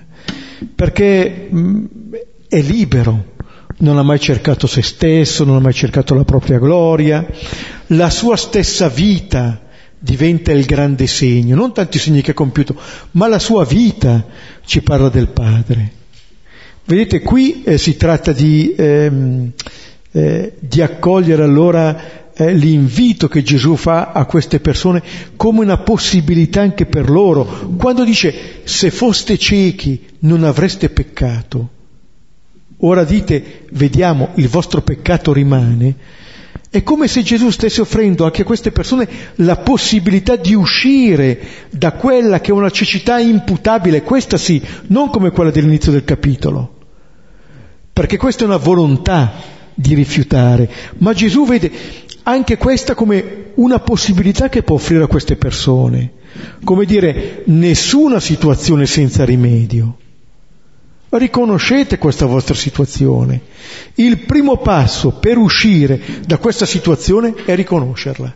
S2: perché mh, mm, è libero, non ha mai cercato se stesso, non ha mai cercato la propria gloria, la sua stessa vita diventa il grande segno, non tanti segni che ha compiuto, ma la sua vita ci parla del Padre. Vedete, qui eh, si tratta di, ehm, eh, di accogliere allora eh, l'invito che Gesù fa a queste persone come una possibilità anche per loro, quando dice se foste ciechi non avreste peccato. Ora dite, vediamo, il vostro peccato rimane. È come se Gesù stesse offrendo anche a queste persone la possibilità di uscire da quella che è una cecità imputabile, questa sì, non come quella dell'inizio del capitolo, perché questa è una volontà di rifiutare, ma Gesù vede anche questa come una possibilità che può offrire a queste persone, come dire nessuna situazione senza rimedio. Riconoscete questa vostra situazione. Il primo passo per uscire da questa situazione è riconoscerla.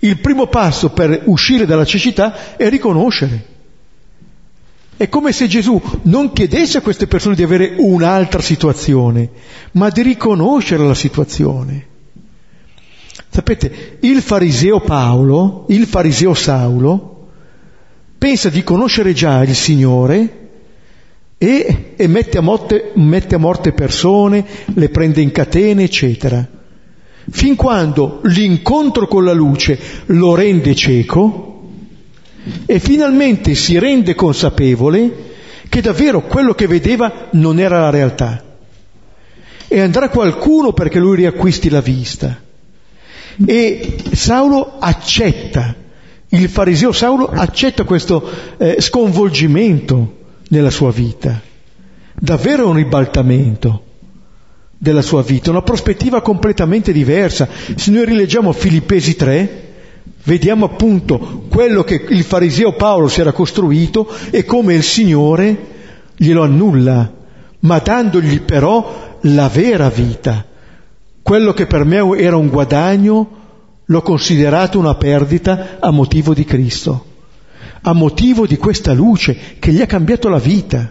S2: Il primo passo per uscire dalla cecità è riconoscere. È come se Gesù non chiedesse a queste persone di avere un'altra situazione, ma di riconoscere la situazione. Sapete, il fariseo Paolo, il fariseo Saulo, pensa di conoscere già il Signore e, e mette, a morte, mette a morte persone, le prende in catene, eccetera. Fin quando l'incontro con la luce lo rende cieco e finalmente si rende consapevole che davvero quello che vedeva non era la realtà. E andrà qualcuno perché lui riacquisti la vista. E Saulo accetta, il fariseo Saulo accetta questo eh, sconvolgimento nella sua vita. Davvero un ribaltamento della sua vita, una prospettiva completamente diversa. Se noi rileggiamo Filippesi 3, vediamo appunto quello che il fariseo Paolo si era costruito e come il Signore glielo annulla, ma dandogli però la vera vita. Quello che per me era un guadagno l'ho considerato una perdita a motivo di Cristo a motivo di questa luce che gli ha cambiato la vita,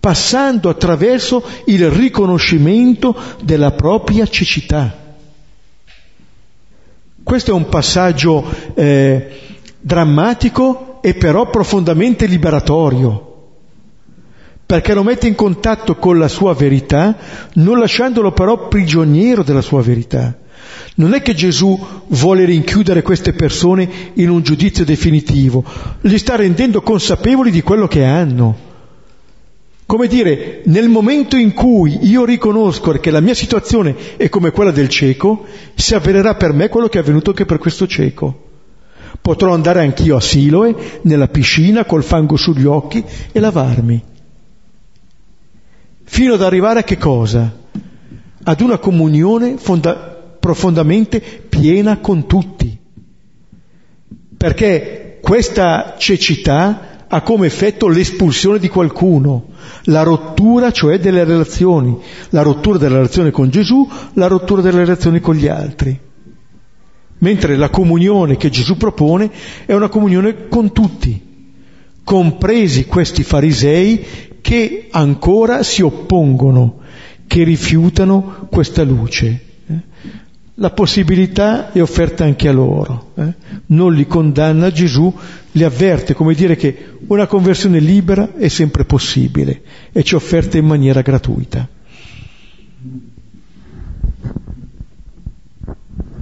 S2: passando attraverso il riconoscimento della propria cecità. Questo è un passaggio eh, drammatico e però profondamente liberatorio, perché lo mette in contatto con la sua verità, non lasciandolo però prigioniero della sua verità. Non è che Gesù vuole rinchiudere queste persone in un giudizio definitivo, li sta rendendo consapevoli di quello che hanno. Come dire, nel momento in cui io riconosco che la mia situazione è come quella del cieco, si avvererà per me quello che è avvenuto anche per questo cieco. Potrò andare anch'io a Siloe, nella piscina, col fango sugli occhi e lavarmi. Fino ad arrivare a che cosa? Ad una comunione fondamentale profondamente piena con tutti. Perché questa cecità ha come effetto l'espulsione di qualcuno, la rottura cioè delle relazioni, la rottura della relazione con Gesù, la rottura delle relazioni con gli altri. Mentre la comunione che Gesù propone è una comunione con tutti, compresi questi farisei che ancora si oppongono, che rifiutano questa luce. La possibilità è offerta anche a loro, eh? non li condanna Gesù, li avverte, come dire che una conversione libera è sempre possibile e ci è offerta in maniera gratuita.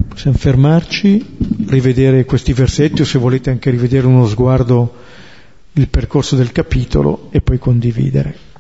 S2: Possiamo fermarci, rivedere questi versetti o se volete anche rivedere uno sguardo il percorso del capitolo e poi condividere.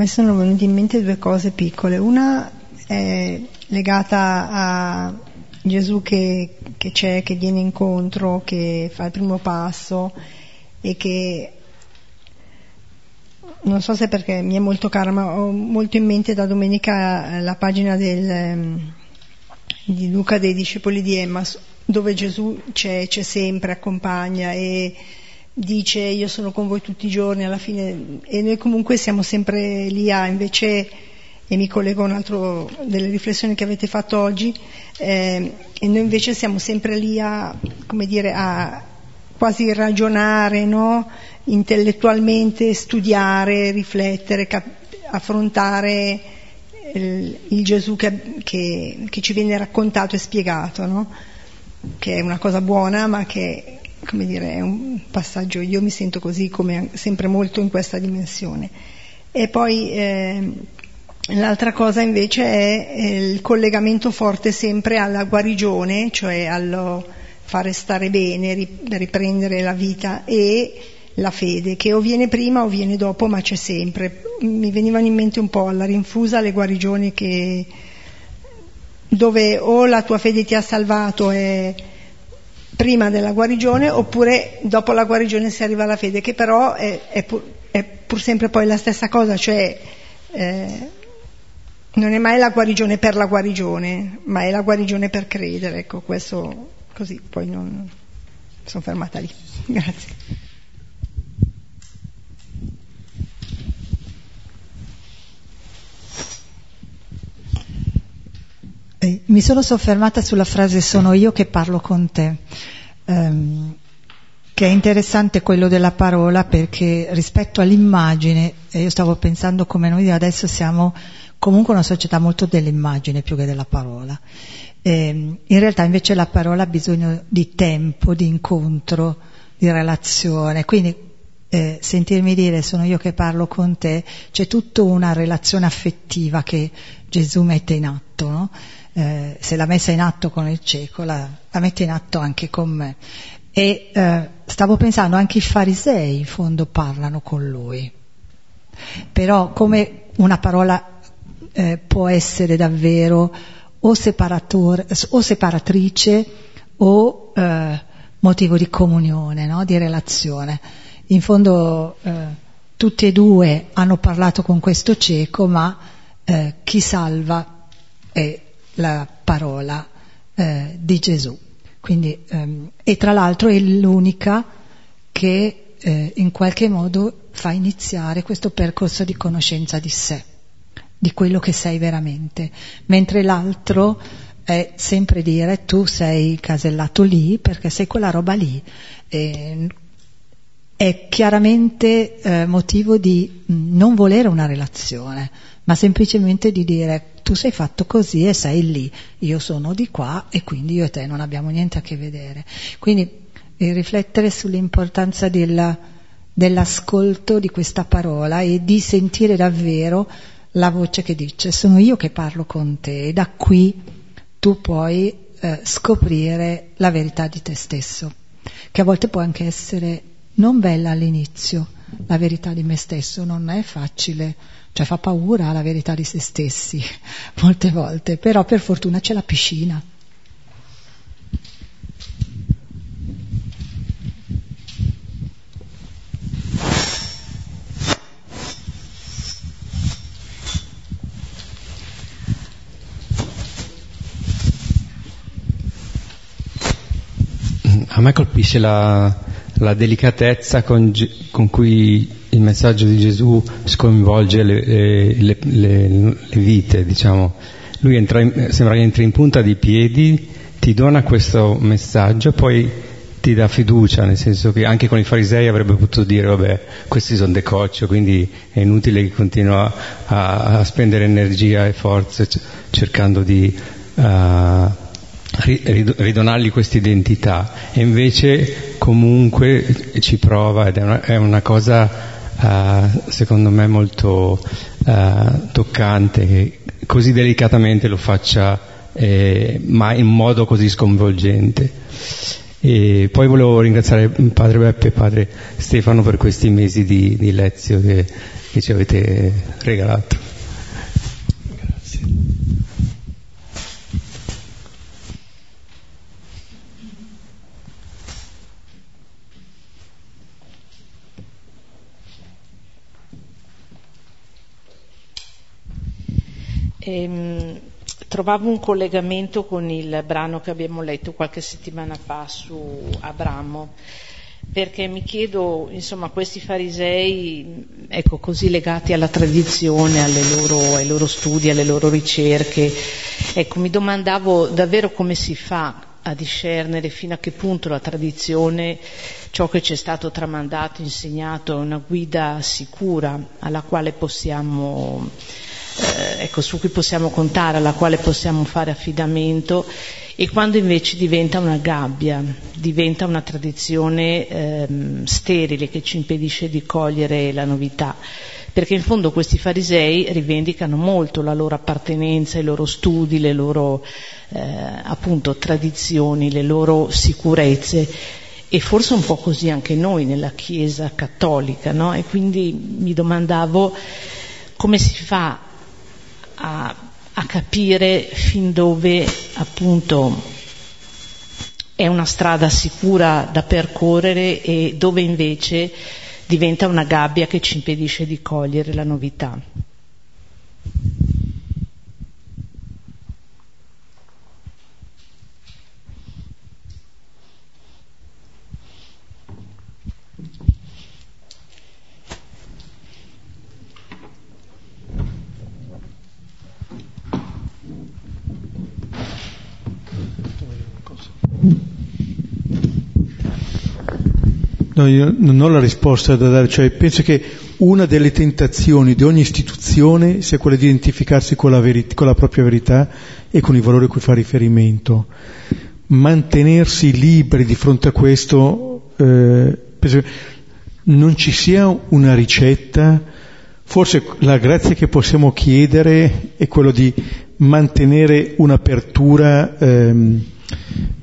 S3: Me sono venute in mente due cose piccole. Una è legata a Gesù che, che c'è, che viene incontro, che fa il primo passo e che non so se perché mi è molto cara, ma ho molto in mente da domenica la pagina del, ehm, di Luca dei discepoli di Emma, dove Gesù c'è, c'è sempre, accompagna e dice io sono con voi tutti i giorni alla fine e noi comunque siamo sempre lì a invece e mi collego a un'altra delle riflessioni che avete fatto oggi eh, e noi invece siamo sempre lì a come dire a quasi ragionare no? intellettualmente studiare riflettere cap- affrontare il, il Gesù che, che, che, ci viene raccontato e spiegato no? che è una cosa buona ma che come dire, è un passaggio, io mi sento così come sempre molto in questa dimensione. E poi eh, l'altra cosa invece è il collegamento forte sempre alla guarigione, cioè allo fare stare bene, riprendere la vita e la fede, che o viene prima o viene dopo, ma c'è sempre. Mi venivano in mente un po' alla rinfusa le guarigioni che, dove o la tua fede ti ha salvato e prima della guarigione oppure dopo la guarigione si arriva alla fede, che però è, è, pur, è pur, sempre poi la stessa cosa, cioè eh, non è mai la guarigione per la guarigione, ma è la guarigione per credere, ecco, questo così, poi non sono fermata lì. Grazie.
S4: Eh, mi sono soffermata sulla frase sono io che parlo con te, ehm, che è interessante quello della parola perché rispetto all'immagine, e io stavo pensando come noi adesso siamo comunque una società molto dell'immagine più che della parola. Eh, in realtà invece la parola ha bisogno di tempo, di incontro, di relazione, quindi eh, sentirmi dire sono io che parlo con te, c'è tutta una relazione affettiva che Gesù mette in atto, no? Eh, se l'ha messa in atto con il cieco, la, la mette in atto anche con me. E eh, stavo pensando, anche i farisei in fondo parlano con lui. Però come una parola eh, può essere davvero o, o separatrice o eh, motivo di comunione, no? di relazione. In fondo eh, tutti e due hanno parlato con questo cieco, ma eh, chi salva è la parola eh, di Gesù. Quindi, ehm, e tra l'altro è l'unica che eh, in qualche modo fa iniziare questo percorso di conoscenza di sé, di quello che sei veramente, mentre l'altro è sempre dire tu sei casellato lì perché sei quella roba lì. E è chiaramente eh, motivo di non volere una relazione, ma semplicemente di dire tu sei fatto così e sei lì, io sono di qua e quindi io e te non abbiamo niente a che vedere. Quindi riflettere sull'importanza della, dell'ascolto di questa parola e di sentire davvero la voce che dice sono io che parlo con te e da qui tu puoi eh, scoprire la verità di te stesso, che a volte può anche essere non bella all'inizio, la verità di me stesso non è facile, cioè fa paura la verità di se stessi molte volte, però per fortuna c'è la piscina.
S5: A me colpisce la, la delicatezza con, con, cui il messaggio di Gesù sconvolge le, le, le, le vite, diciamo. Lui entra in, sembra che entri in punta di piedi, ti dona questo messaggio, poi ti dà fiducia, nel senso che anche con i farisei avrebbe potuto dire, vabbè, questi sono decoccio, quindi è inutile che continua a, a spendere energia e forze cercando di... Uh, ridonargli questa identità e invece comunque ci prova ed è una, è una cosa uh, secondo me molto uh, toccante che così delicatamente lo faccia eh, ma in modo così sconvolgente. E poi volevo ringraziare padre Beppe e padre Stefano per questi mesi di, di lezio che, che ci avete regalato
S6: Ehm, trovavo un collegamento con il brano che abbiamo letto qualche settimana fa su Abramo, perché mi chiedo, insomma, questi farisei, ecco, così legati alla tradizione, loro, ai loro studi, alle loro ricerche, ecco, mi domandavo davvero come si fa a discernere fino a che punto la tradizione, ciò che ci è stato tramandato, insegnato, è una guida sicura alla quale possiamo eh, ecco, su cui possiamo contare, alla quale possiamo fare affidamento e quando invece diventa una gabbia, diventa una tradizione ehm, sterile che ci impedisce di cogliere la novità. Perché in fondo questi farisei rivendicano molto la loro appartenenza, i loro studi, le loro eh, appunto tradizioni, le loro sicurezze e forse un po' così anche noi nella Chiesa cattolica, no? E quindi mi domandavo come si fa a, a capire fin dove appunto è una strada sicura da percorrere e dove invece diventa una gabbia che ci impedisce di cogliere la novità.
S2: No, io non ho la risposta da dare, cioè penso che una delle tentazioni di ogni istituzione sia quella di identificarsi con la, veri- con la propria verità e con i valori a cui fa riferimento. Mantenersi liberi di fronte a questo, eh, penso che non ci sia una ricetta, forse la grazia che possiamo chiedere è quello di mantenere un'apertura ehm,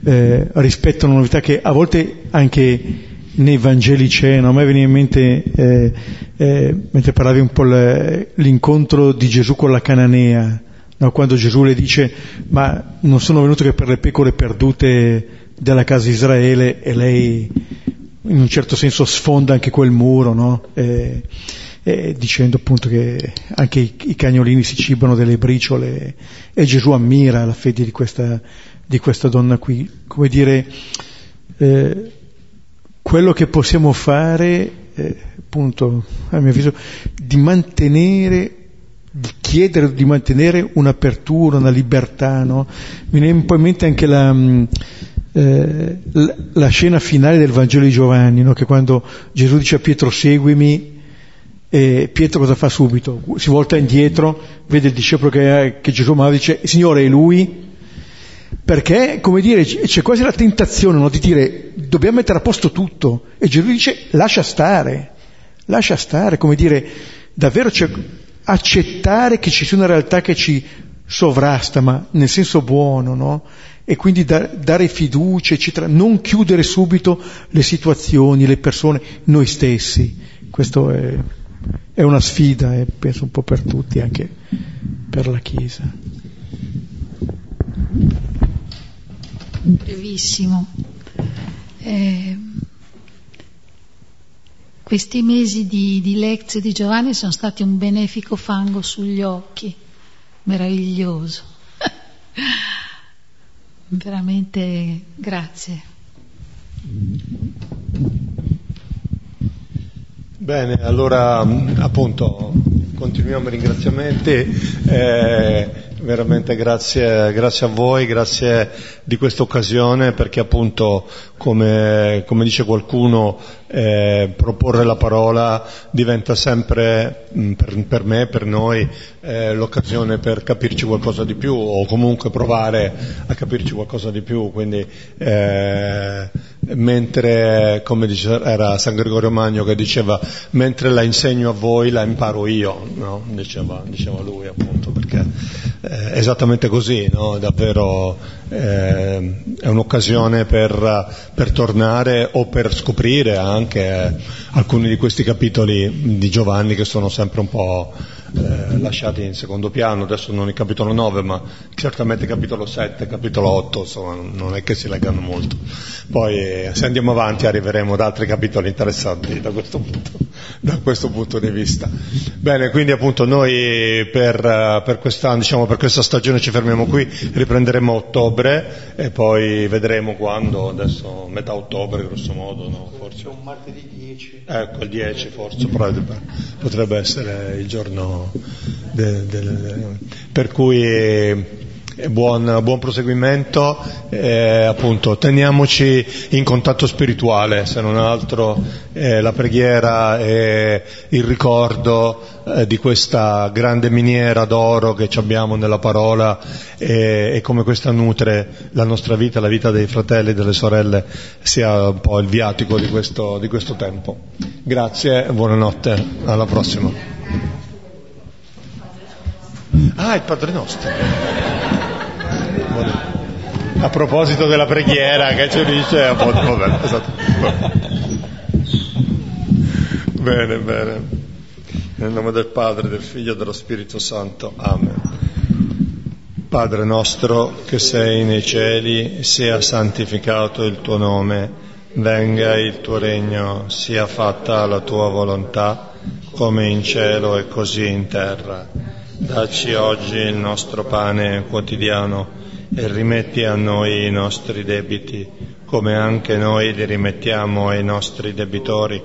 S2: eh, rispetto a una novità che a volte anche nei Vangeli c'è, no? a me veniva in mente, eh, eh, mentre parlavi un po' l'incontro di Gesù con la Cananea, no? quando Gesù le dice, ma non sono venuto che per le pecore perdute della casa di Israele e lei in un certo senso sfonda anche quel muro, no? eh, dicendo appunto che anche i, i, cagnolini si cibano delle briciole e Gesù ammira la fede di questa, di questa donna qui, come dire, eh, quello che possiamo fare, eh, appunto, a mio avviso, di mantenere, di chiedere di mantenere un'apertura, una libertà, no? Mi viene un po' in mente anche la, mm, eh, la, scena finale del Vangelo di Giovanni, no? che quando Gesù dice a Pietro seguimi, E Pietro cosa fa subito? Si volta indietro, vede il discepolo che, che Gesù amava e dice, Signore è lui? Perché, come dire, c'è quasi la tentazione no, di dire dobbiamo mettere a posto tutto e Gesù dice lascia stare, lascia stare, come dire, davvero accettare che ci sia una realtà che ci sovrasta, ma nel senso buono, no? E quindi da, dare fiducia, eccetera, non chiudere subito le situazioni, le persone, noi stessi. Questo è, è una sfida, e penso un po' per tutti, anche per la Chiesa.
S7: Brevissimo. Eh, questi mesi di, di lezioni di Giovanni sono stati un benefico fango sugli occhi, meraviglioso. Veramente grazie.
S1: Bene, allora appunto continuiamo i ringraziamenti. Eh, veramente grazie, grazie, a voi, grazie di questa occasione perché appunto come, come dice qualcuno eh, proporre la parola diventa sempre mh, mm, per, per, me, per noi, eh, l'occasione per capirci qualcosa di più o comunque provare a capirci qualcosa di più. Quindi, eh, mentre, come dice, era San Gregorio Magno che diceva, mentre la insegno a voi la imparo io, no? diceva, diceva, lui appunto, perché eh, esattamente così, no? davvero eh, è un'occasione per, per, tornare o per scoprire anche alcuni di questi capitoli di Giovanni che sono sempre un po' eh, lasciati in secondo piano, adesso non il capitolo 9, ma certamente capitolo 7, capitolo 8, insomma non è che si leggano molto. Poi eh, se andiamo avanti arriveremo ad altri capitoli interessanti da questo punto, da questo punto di vista. Bene, quindi appunto noi per, eh, per, questa, diciamo, per questa stagione ci fermiamo qui, riprenderemo a ottobre e poi vedremo quando, adesso metà ottobre grosso modo, no? forse.
S2: Un martedì 10.
S1: Ecco, il 10 forse, potrebbe essere il giorno de, de, per cui eh, buon, buon proseguimento, eh, appunto teniamoci in contatto spirituale, se non altro eh, la preghiera e il ricordo eh, di questa grande miniera d'oro che abbiamo nella parola e, come questa nutre la nostra vita, la vita dei fratelli e delle sorelle sia un po' il viatico di questo, di questo tempo. Grazie buonanotte, alla prossima. Ah, il Padre Nostro. A proposito della preghiera che ci dice, vabbè, esatto. Bene, bene. Nel nome del Padre, del Figlio e dello Spirito Santo. Amen. Padre nostro che sei nei cieli, sia santificato il tuo nome, venga il tuo regno, sia fatta la tua volontà, come in cielo e così in terra. Dacci oggi il nostro pane quotidiano e rimetti a noi i nostri debiti, come anche noi li rimettiamo ai nostri debitori,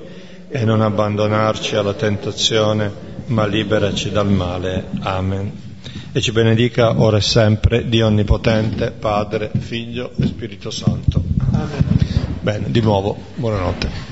S1: e non abbandonarci alla tentazione, ma liberaci dal male. Amen. E ci benedica ora e sempre Dio Onnipotente, Padre, Figlio e Spirito Santo. Amen. Bene, di nuovo, buonanotte.